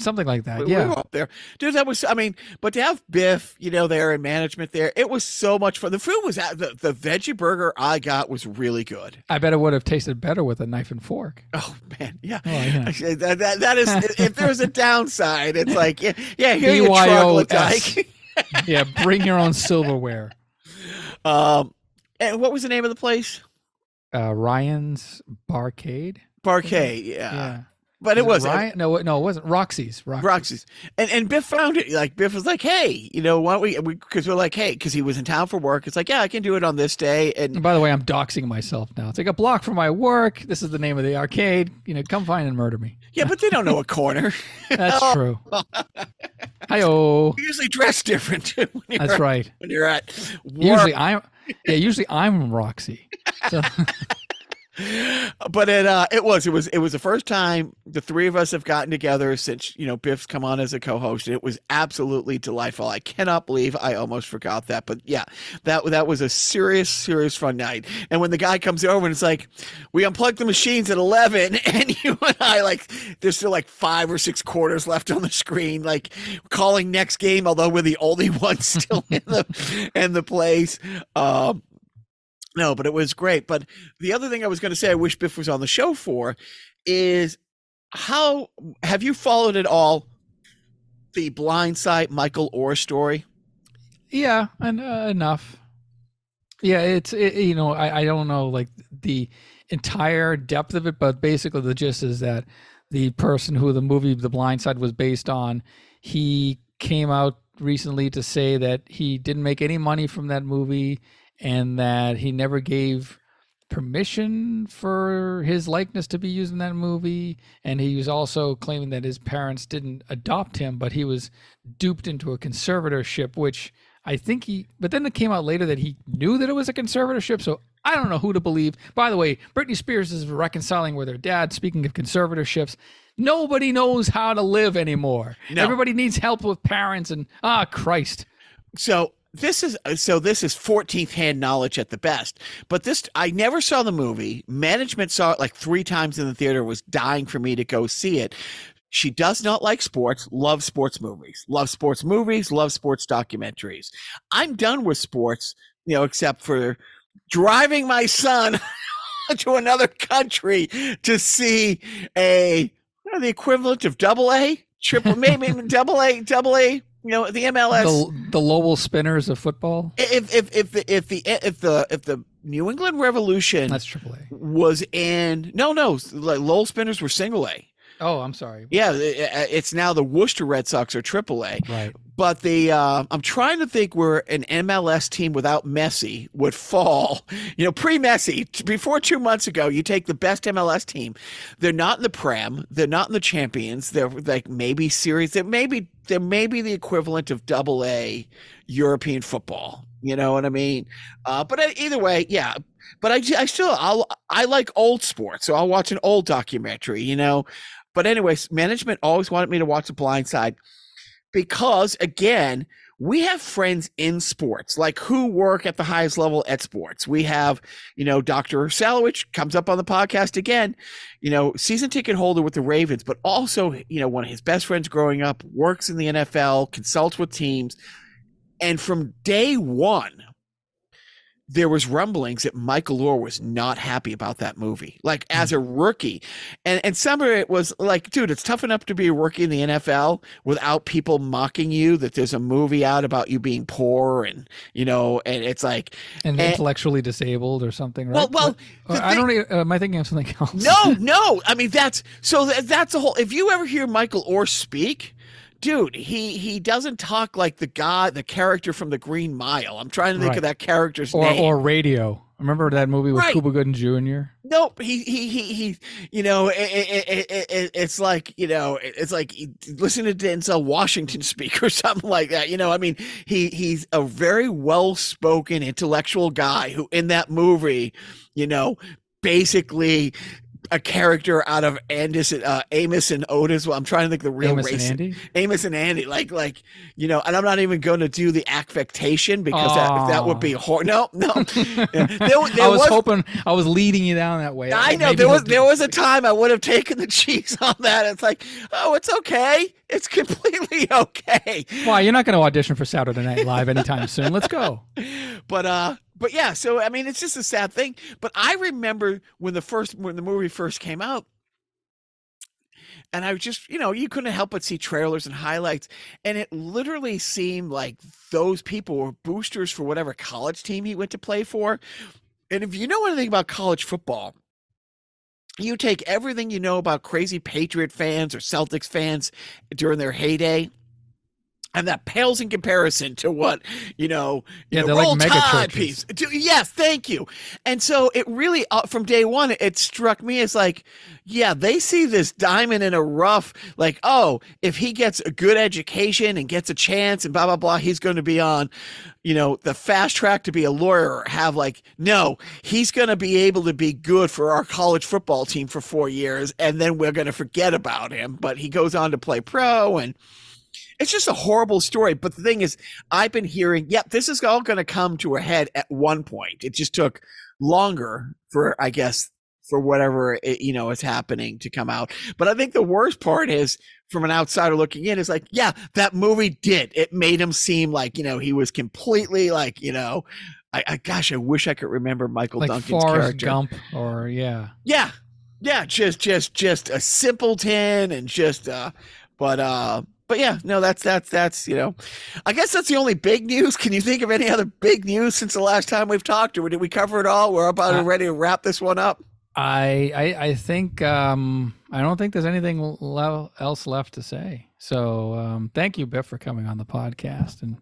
Something like that. We, we yeah. were up there, dude. That was. I mean, but to have Biff, you know, there and management there, it was so much fun. The food was out- the the veggie burger I got was really good. I bet it would have tasted better with a knife and fork. Oh man, yeah. Oh, yeah. That, that, that is <laughs> if there's a downside, it's like yeah, yeah here you troglodyte. <laughs> yeah, bring your own silverware. um, and what was the name of the place? Uh, Ryan's Barcade. Barcade. Yeah, Yeah. But it was Ryan? no, no, it wasn't Roxy's. Roxy's. Roxy's. And and Biff found it. Like Biff was like, "Hey, you know, why don't we?" Because we, are like, "Hey," because he was in town for work. It's like, "Yeah, I can do it on this day." And And by the way, I'm doxing myself now. It's like a block from my work. This is the name of the arcade. You know, come find and murder me. yeah, but they don't know a <laughs> corner. That's <laughs> true. <laughs> Hi-oh. You usually dress different too. When you're, That's right. When you're at work. Usually I'm yeah, usually I'm Roxy. So, but it uh it was it was it was the first time the three of us have gotten together since you know Biff's come on as a co-host it was absolutely delightful. I cannot believe I almost forgot that. But yeah, that that was a serious serious fun night. And when the guy comes over and it's like we unplugged the machines at 11 <laughs> and you and I like there's still like five or six quarters left on the screen like calling next game although we're the only <laughs> ones still in the in the place. Um no, but it was great. But the other thing I was going to say, I wish Biff was on the show for, is how have you followed at all the Blindside Michael Oher story? yeah, and uh, enough. Yeah, it's it, you know I I don't know like the entire depth of it, but basically the gist is that the person who the movie The Blind Side was based on, he came out recently to say that he didn't make any money from that movie and that he never gave permission for his likeness to be used in that movie. And he was also claiming that his parents didn't adopt him but he was duped into a conservatorship which i think he but then it came out later that he knew that it was a conservatorship. So i don't know who to believe. By the way britney spears is reconciling with her dad. Speaking of conservatorships nobody knows how to live anymore. No. everybody needs help with parents and ah christ. So this is uh, so this is 14th hand knowledge at the best. But this I never saw the movie. Management saw it like three times in the theater. Was dying for me to go see it. She does not like sports, love sports movies, love sports movies, love sports documentaries. I'm done with sports, you know, except for driving my son <laughs> to another country to see a the equivalent of double A, triple, maybe <laughs> double A, double A, you know, the MLS the, the Lowell spinners of football if if if the if the if the if the New England Revolution that's triple a was in no no like Lowell Spinners were single A. oh i'm sorry Yeah, i- i- it's now the Worcester Red Sox or triple A. right But the uh, I'm trying to think where an MLS team without Messi would fall. <laughs> You know, pre-Messi, before two months ago, you take the best MLS team. They're not in the Prem. They're not in the Champions. They're like maybe series. They're maybe they're maybe the equivalent of Double A European football. You know what I mean? Uh, but uh, either way, yeah. But I, I still I'll I like old sports, so I'll watch an old documentary. You know. But anyways, management always wanted me to watch The Blind Side because again we have friends in sports, like who work at the highest level at sports. We have, you know, Dr. Salowich comes up on the podcast again, you know, season ticket holder with the Ravens, but also, you know, one of his best friends growing up, works in the NFL, consults with teams. And from day one, there was rumblings that Michael Oher was not happy about that movie, like hmm. as a rookie, and and some of it was like, dude, it's tough enough to be a rookie in the NFL without people mocking you that there's a movie out about you being poor and you know, and it's like, and and- intellectually disabled or something, right? well, well, the I don't. Am I thinking of something else? no, <laughs> no. I mean, that's so that, that's a whole. If you ever hear Michael Oher speak, dude, he he doesn't talk like the guy, the character from the Green Mile. I'm trying to think Right. of that character's or name. or radio. Remember that movie with Right. Cuba Gooding Jr. Nope. He he he he. You know, it, it, it, it, it- it's like you know, it's like listen to Denzel Washington speak <laughs> or something like that. You know, I mean, he he's a very well spoken intellectual guy who in that movie, you know, basically a character out of Andis, uh, Amos and Otis. Well, I'm trying to think the real Amos and. Andy. Amos and Andy, like, like, you know, and I'm not even going to do the affectation because that, that would be hor- no, no. Yeah. <laughs> There, there I was, was hoping I was leading you down that way. I know there was there was a time I would have taken the cheese <laughs> on that. It's like, oh, it's okay. It's completely <laughs> okay. Why you're not going to audition for Saturday Night Live anytime soon? Let's go. But uh but yeah, so I mean it's just a sad thing. But I remember when the first when the movie first came out and I was just, you know, you couldn't help but see trailers and highlights. And it literally seemed like those people were boosters for whatever college team he went to play for. And if you know anything about college football, you take everything you know about crazy Patriot fans or Celtics fans during their heyday, and that pales in comparison to what you know. Yeah, the they're like mega Tide churches. piece. Yes, thank you. And so it really, uh, from day one, it struck me as like, yeah, they see this diamond in a rough, like, oh, if he gets a good education and gets a chance and blah blah blah, he's going to be on, you know, the fast track to be a lawyer or have like, no, he's going to be able to be good for our college football team for four years, and then we're going to forget about him. But he goes on to play pro and. It's just a horrible story. But the thing is, I've been hearing, yep, this is all going to come to a head at one point. It just took longer for, I guess, for whatever it, you know is happening to come out. But I think the worst part is, from an outsider looking in, is like, yeah, that movie did. It made him seem like you know he was completely like you know, I, I gosh, I wish I could remember Michael Like Duncan's Forrest character. Gump, or yeah, Yeah. Yeah, just just just a simpleton and just uh but uh but yeah, no, that's that's that's you know, I guess that's the only big news. Can you think of any other big news since the last time we've talked, or did we cover it all? We're about Uh, ready to wrap this one up. I I, I think um, I don't think there's anything le- else left to say. So um, thank you, Biff, for coming on the podcast. And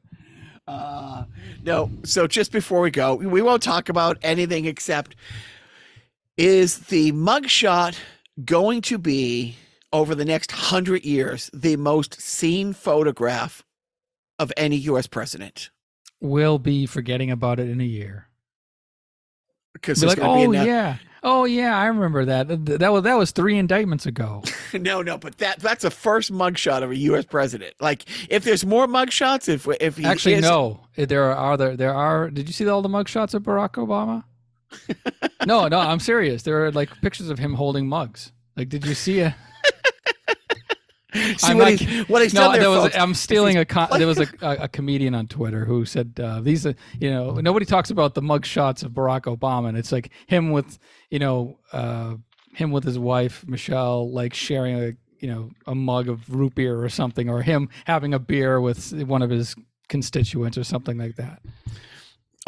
Uh, no, so just before we go, we won't talk about anything except is the mugshot going to be over the next hundred years the most seen photograph of any U.S. president? we'll be forgetting about it in a year. Because Be like, oh yeah, oh yeah, I remember that. That was that was three indictments ago. <laughs> No, no, but that that's a first mugshot of a U.S. president. Like, if there's more mugshots, if if he Actually, is, no. There are there there are. Did you see all the mugshots of Barack Obama? <laughs> no, no, I'm serious. There are like pictures of him holding mugs. Like, did you see a? <laughs> see I'm what he's what he's no, there, there was. folks. I'm stealing a. <laughs> Con- there was a, a, comedian on Twitter who said uh, these. Are, you know, nobody talks about the mug shots of Barack Obama, and it's like him with you know uh, him with his wife Michelle, like sharing a you know a mug of root beer or something, or him having a beer with one of his constituents or something like that.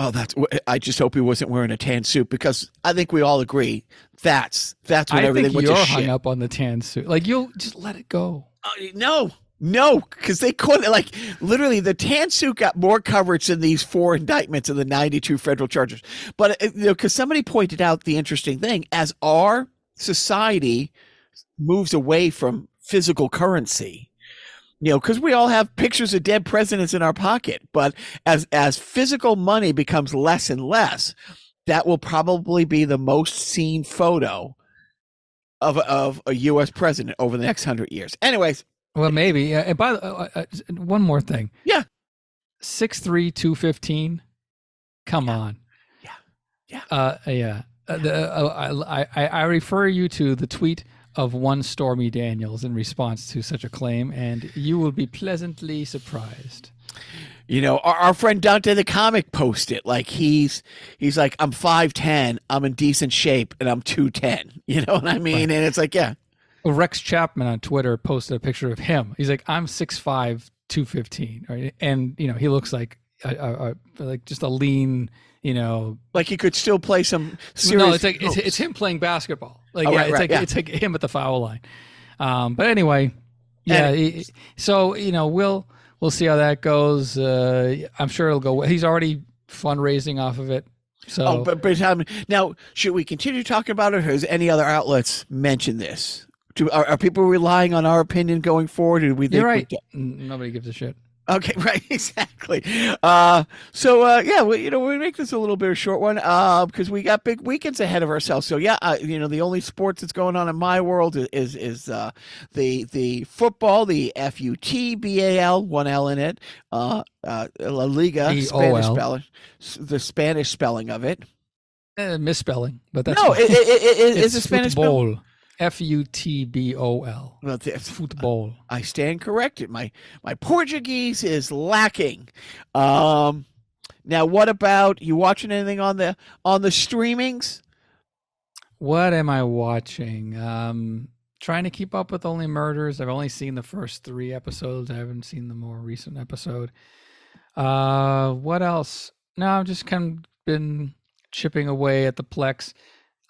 Oh, that's. I just hope he wasn't wearing a tan suit because I think we all agree that's that's when I everything think you're hung shit. up on the tan suit. Like you'll just let it go. Uh, no, no, because they couldn't. Like literally, the Tansu got more coverage than these four indictments of the 92 federal charges. But uh, you know, because somebody pointed out the interesting thing as our society moves away from physical currency. You know, because we all have pictures of dead presidents in our pocket, but as as physical money becomes less and less, that will probably be the most seen photo of of a U.S. president over the next hundred years. Anyways, Well, maybe. Uh, and by the uh, uh, one more thing. Yeah. six three two fifteen. Come on. Yeah. Yeah. Uh, yeah. Uh, the, uh, I, I I refer you to the tweet of one Stormy Daniels in response to such a claim, and you will be pleasantly surprised. You know, our, our friend Dante the comic posted like he's he's like I'm five ten, I'm in decent shape, and I'm two ten. <laughs> You know what I mean? And it's like, yeah, Rex Chapman on Twitter posted a picture of him. He's like, I'm 6'5", 215, right? And you know, he looks like a, a, a like just a lean, you know. like he could still play some serious. No, it's like it's, it's him playing basketball. Like Oh, yeah, right, it's right, like yeah. it's like him at the foul line. Um, but anyway, yeah. He- so you know, we'll we'll see how that goes. Uh, I'm sure it'll go. He's already fundraising off of it. So Oh, but but um, now should we continue talking about it, or has any other outlets mentioned this? Do, are, are people relying on our opinion going forward? Or do we think you're right. Nobody gives a shit. Okay, <laughs> right, exactly. Uh, so uh, yeah, we, you know, we make this a little bit of a short one uh, because we got big weekends ahead of ourselves. So yeah, uh, you know, the only sports that's going on in my world is is, uh, the the football, the F U T B A L, one L in it, uh, uh, La Liga, Spanish spelling, the Spanish spelling of it. Eh, misspelling, but that's no, it, it, it, it, <laughs> it's it's a Spanish spelling. F U T B O L. Well, Football. I stand corrected. My my Portuguese is lacking. Um, now, what about you watching anything on the on the streamings? What am I watching? Um, trying to keep up with Only Murders. I've only seen the first three episodes. I haven't seen the more recent episode. Uh, what else? No, I've just kind of been chipping away at the Plex.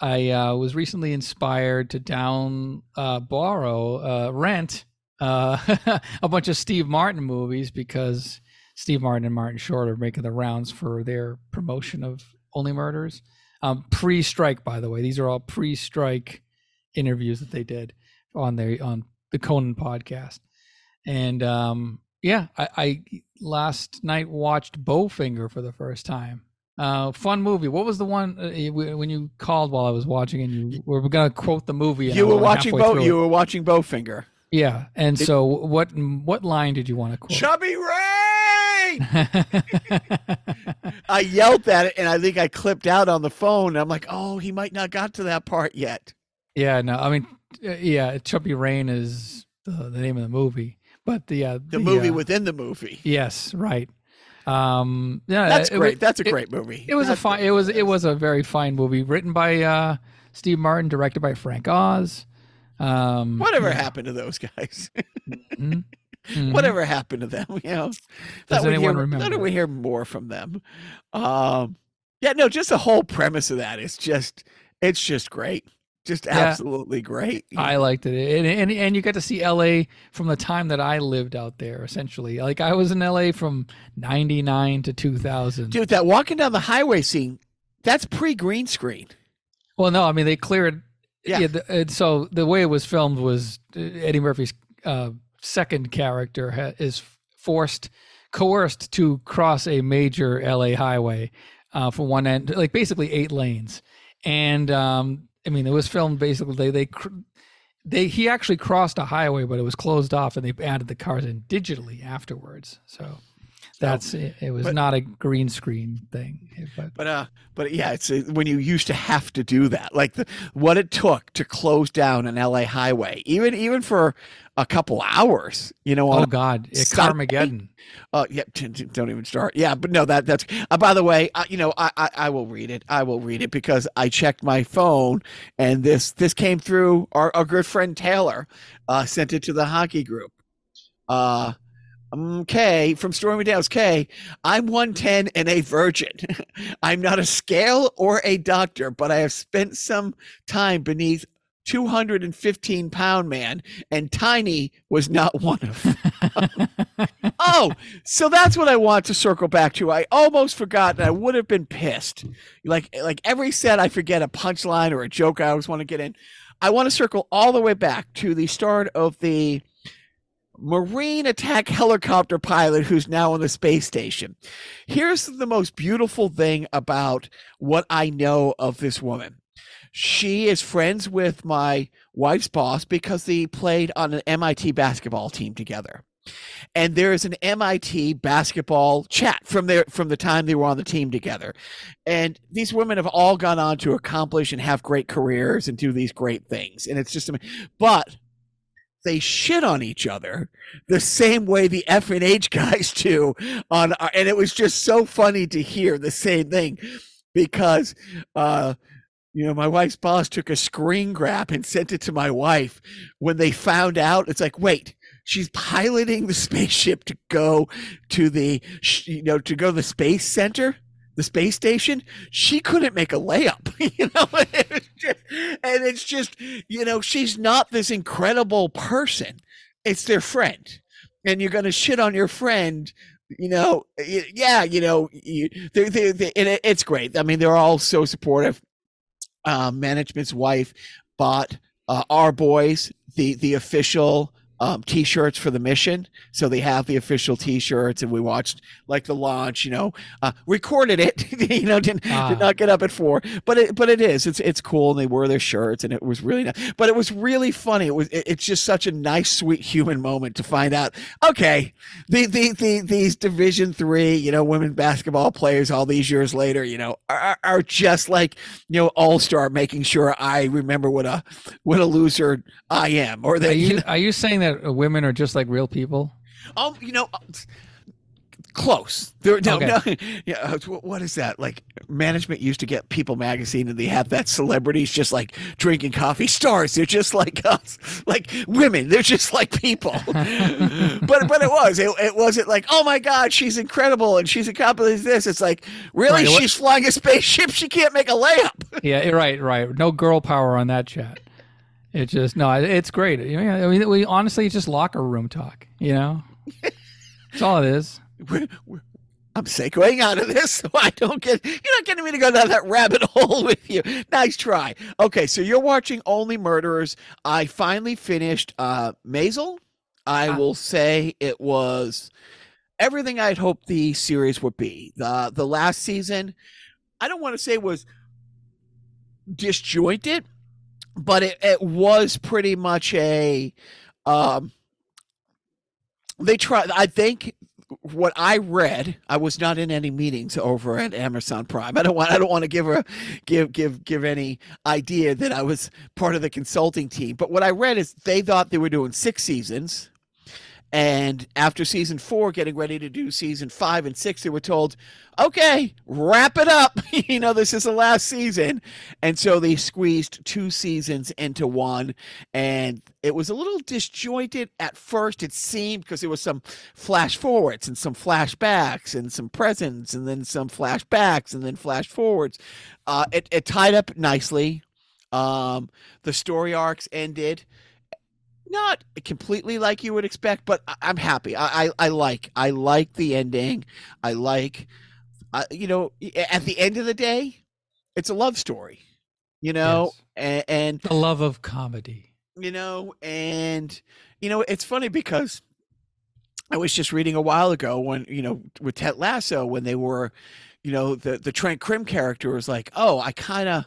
I uh, was recently inspired to down uh, borrow uh, rent uh, <laughs> a bunch of Steve Martin movies because Steve Martin and Martin Short are making the rounds for their promotion of Only Murders. Um, pre-strike, by the way, these are all pre-strike interviews that they did on their on the Conan podcast. And um, yeah, I, I last night watched Bowfinger for the first time. Uh, fun movie. What was the one uh, when you called while I was watching and you were gonna quote the movie? You were watching Bo. You it. were watching Bowfinger. Yeah, and so what what line did you want to quote? Chubby Rain! <laughs> I yelled at it, and I think I clipped out on the phone. I'm like, oh, he might not got to that part yet. yeah, no, I mean, uh, yeah, Chubby Rain is the, the name of the movie, but the uh, The movie uh, within the movie. yes, right. Um, yeah, That's great. wa- That's a it- great movie. It was a That's fine. It was it was a very fine movie, written by uh, Steve Martin, directed by Frank Oz. Um, Whatever yeah. happened to those guys? Mhm. Mhm. <laughs> Whatever happened to them? You know, Does anyone hear, remember? Thought we hear more from them. Um, yeah, no, just the whole premise of that is just, it's just great, just Yeah. absolutely great. I liked it, and, and and you got to see L.A. from the time that I lived out there. Essentially, like I was in L.A. from '99 to 2000. Dude, that walking down the highway scene, that's pre green screen. Well, no, I mean they cleared. Yeah. Yeah. the, so the way it was filmed was uh, Eddie Murphy's uh, second character ha- is forced, coerced to cross a major LA highway uh, from one end, like basically eight lanes, and um, I mean it was filmed basically they they. They he actually crossed a highway, but it was closed off, and they added the cars in digitally afterwards. So that's it. It was but- not a green screen thing, but But uh, but yeah, it's uh, when you used to have to do that, like the what it took to close down an LA highway, even even for a couple hours, you know. oh god, Sunday? Carmageddon. Uh, yeah, don't even start. Yeah, but no, that that's. Uh, by the way, uh, you know, I, I I will read it. I will read it because I checked my phone, and this this came through. Our our good friend Taylor uh, sent it to the hockey group. Uh, um, K from Stormy Daniels. K, I'm 110 and a virgin. <laughs> I'm not a scale or a doctor, but I have spent some time beneath 215 pound man, and Tiny was not one of them <laughs> oh, so that's what I want to circle back to. I almost forgot, and I would have been pissed. Like like every set, I forget a punchline or a joke I always want to get in. I want to circle all the way back to the start of the Marine attack helicopter pilot who's now on the space station. Here's the most beautiful thing about what I know of this woman. She is friends with my wife's boss because they played on an MIT basketball team together. and there is an MIT basketball chat from their from the time they were on the team together. And these women have all gone on to accomplish and have great careers and do these great things. And it's just but they shit on each other the same way the F and H guys do on and it was just so funny to hear the same thing because uh you know, my wife's boss took a screen grab and sent it to my wife when they found out. It's like, wait, she's piloting the spaceship to go to the, you know, to go to the space center, the space station. She couldn't make a layup, <laughs> you know, <laughs> it just, and it's just, you know, she's not this incredible person. It's their friend, and you're to shit on your friend you know, yeah, you know, you, they, they, they, and it, it's great. I mean, they're all so supportive. Uh, management's wife bought uh, our boys the the official um, t-shirts for the mission. So they have the official t-shirts and we watched like the launch you know uh, recorded it <laughs> you know didn't, Ah. did not get up at four but it but it is it's it's cool. And they wore their shirts and it was really nice but it was really funny. It was it, it's just such a nice sweet human moment to find out okay the, the, the these division three you know women basketball players all these years later you know are, are just like you know all-star making sure i remember what a what a loser i am or Are that you you know, are you saying that women are just like real people? um you know uh, close. There no Okay. no <laughs> yeah uh, what is that? Like management used to get people magazine and they have that celebrities just like drinking coffee <laughs> stars. They're just like us like women. They're just like people. <laughs> But but it was. It, it wasn't like oh my god she's incredible and she's accomplished this. It's like really? Right, what- she's flying a spaceship? She can't make a layup. Yeah, right, right. No girl power on that chat. It just no, it's great. You know, I mean, we honestly it's just locker room talk. You know, <laughs> that's all it is. We're- we're- I'm segueing out of this, so I don't get. You're not getting me to go down that rabbit <laughs> hole with you. Nice try. Okay, so you're watching Only Murderers. I finally finished uh Maisel. I Ah. will say it was everything I'd hoped the series would be. The the last season, I don't want to say was disjointed, but it, it was pretty much a um they tried i think what i read i was not in any meetings over at amazon prime. I don't want i don't want to give a give give give any idea that i was part of the consulting team but what i read is they thought they were doing six seasons and after season four getting ready to do season five and six they were told okay wrap it up. <laughs> You know this is the last season. And so they squeezed two seasons into one. And it was a little disjointed at first it seemed because there was some flash forwards and some flashbacks and some presents and then some flashbacks and then flash forwards. Uh, it, it tied up nicely. Um, the story arcs ended not completely like you would expect but I, i'm happy I, I i like i like the ending i like uh, you know at the end of the day it's a love story you know Yes. and, and The love of comedy. you know and you know it's funny because i was just reading a while ago when you know with ted lasso when they were you know the the trent crimm character was like oh i kind of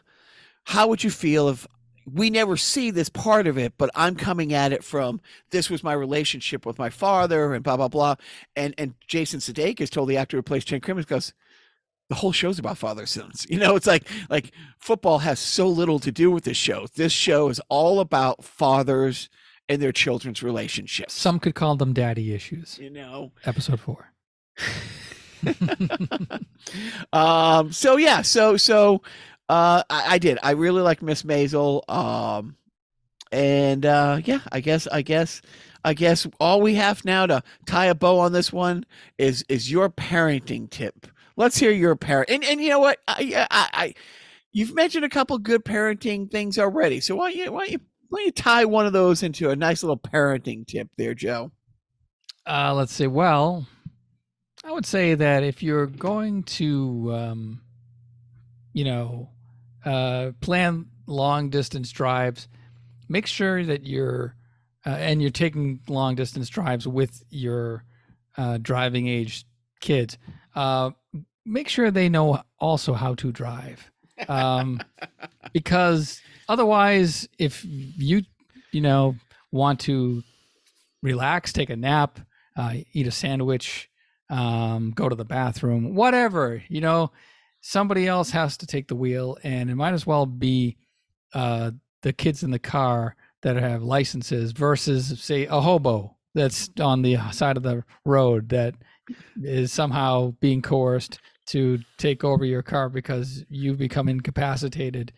how would you feel if we never see this part of it but i'm coming at it from this was my relationship with my father and blah blah blah. And and jason sudeikis told the actor who plays crimm he goes the whole show's about father sons. <laughs> You know it's like like football has so little to do with this show. This show is all about fathers and their children's relationships. Some could call them daddy issues. you know. Episode four. <laughs> <laughs> um so yeah so so uh I, I did. I really like miss maisel um and uh yeah i guess i guess i guess all we have now to tie a bow on this one is is your parenting tip. Let's hear your parent and and you know what? I i, I you've mentioned a couple good parenting things already so why don't you why don't you why don't you tie one of those into a nice little parenting tip there joe? Uh, let's see. Well, I would say that if you're going to, um, you know, uh, plan long distance drives, make sure that you're, uh, and you're taking long distance drives with your uh, driving age kids. Uh, make sure they know also how to drive, um, <laughs> because otherwise, if you, you know, want to relax, take a nap, uh, eat a sandwich, um, go to the bathroom, whatever. You know, somebody else has to take the wheel, and it might as well be uh, the kids in the car that have licenses versus, say, a hobo that's on the side of the road that is somehow being coerced to take over your car because you've become incapacitated.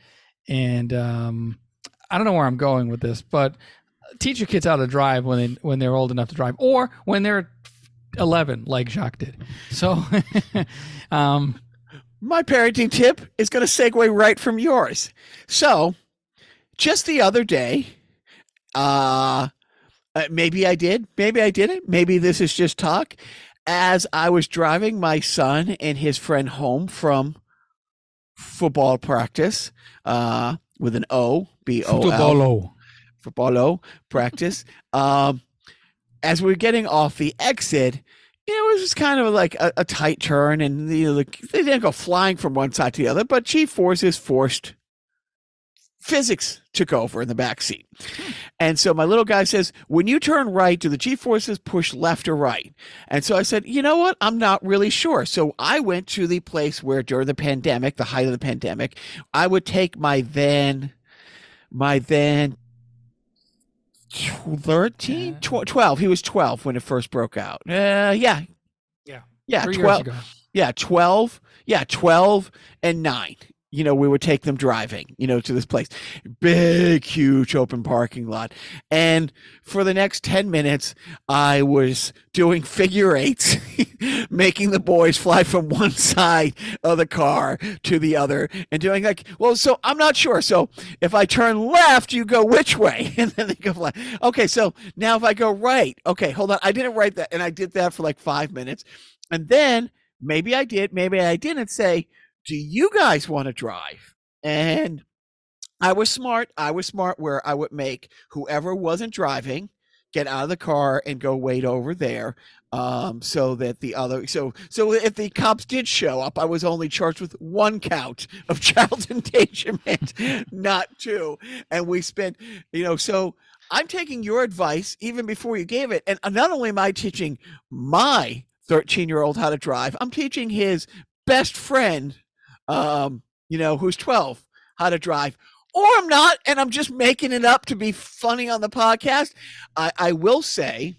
And um, I don't know where I'm going with this, but teach your kids how to drive when they when they're old enough to drive, or when they're 11, like Jacques did. So, <laughs> um, My parenting tip is going to segue right from yours. So, just the other day, uh, uh, maybe I did, maybe I didn't, maybe this is just talk. As I was driving my son and his friend home from football practice, uh, with an O, B O L, Futebolo. footballo practice. um, as we were getting off the exit, it was just kind of like a, a tight turn, and they didn't go flying from one side to the other, but G forces forced physics took over in the back seat. And so my little guy says, When you turn right, do the G forces push left or right? And so I said, You know what? I'm not really sure. So I went to the place where during the pandemic, the height of the pandemic, I would take my then, my then 13, tw- 12. He was 12 when it first broke out. Uh, yeah. Yeah. Yeah. Three 12. years ago. Yeah, 12. Yeah, 12 and 9. You know, we would take them driving, you know, to this place. Big, huge open parking lot. And for the next 10 minutes, I was doing figure eights, <laughs> making the boys fly from one side of the car to the other and doing like, well, so I'm not sure. So if I turn left, you go which way? <laughs> And then they go left. Okay, so now if I go right, okay, hold on. I didn't write that. And I did that for like five minutes. And then maybe I did, maybe I didn't say, do you guys want to drive? And I was smart. I was smart where I would make whoever wasn't driving get out of the car and go wait over there um, so that the other so so if the cops did show up i was only charged with one count <laughs> of child <laughs> endangerment not two and we spent you know so i'm taking your advice even before you gave it and not only am i teaching my 13 year old how to drive i'm teaching his best friend um, you know, who's 12, how to drive. Or I'm not, and I'm just making it up to be funny on the podcast. I, I will say,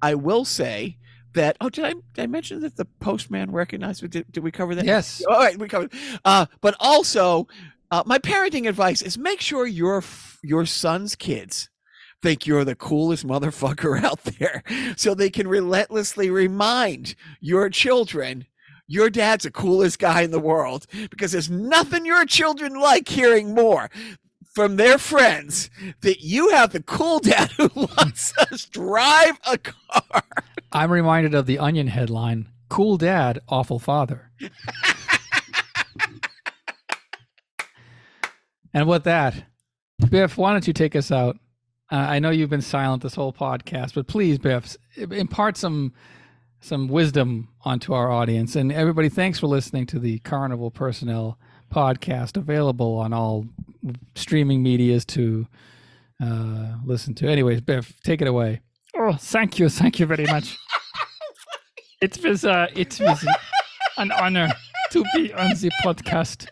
I will say that. Oh, did I, did I mention that the postman recognized? Did, did we cover that? Yes. All right, we covered. Uh, but also, uh, my parenting advice is make sure your your son's kids think you're the coolest motherfucker <laughs> out there, so they can relentlessly remind your children your dad's the coolest guy in the world because there's nothing your children like hearing more from their friends that you have the cool dad who <laughs> lets us drive a car. I'm reminded of the Onion headline Cool Dad, Awful Father. <laughs> and with that, Biff, why don't you take us out? Uh, I know you've been silent this whole podcast, but please, Biff, impart some some wisdom onto our audience. And everybody, thanks for listening to the Carnival Personnel podcast, available on all streaming medias to uh, listen to. Anyways, Biff, take it away. Oh, thank you, thank you very much. <laughs> it was uh, it was an honor to be on the podcast.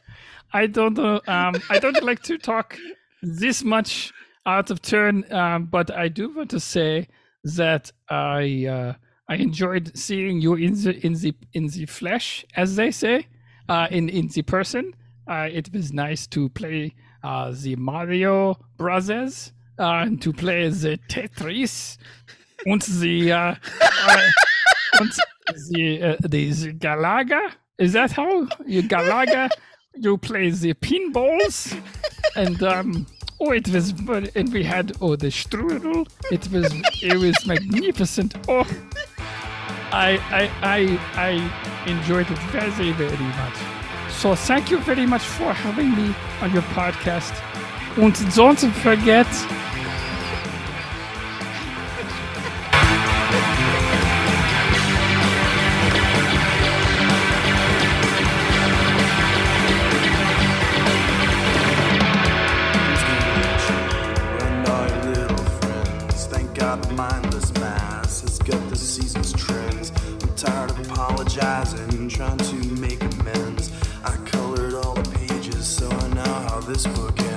I don't know, um, I don't like to talk this much out of turn, um, but I do want to say that I uh, I enjoyed seeing you in the in the in the flesh, as they say, uh, in in the person. Uh, it was nice to play uh, the Mario Brothers uh, and to play the Tetris and the uh, uh, and the, uh, the the Galaga. Is that how you Galaga? you play the pinballs and um. Oh, it was, and we had oh the strudel. It was, it was magnificent. Oh, I, I, I, I enjoyed it very, very much. So thank you very much for having me on your podcast. And don't forget. this book.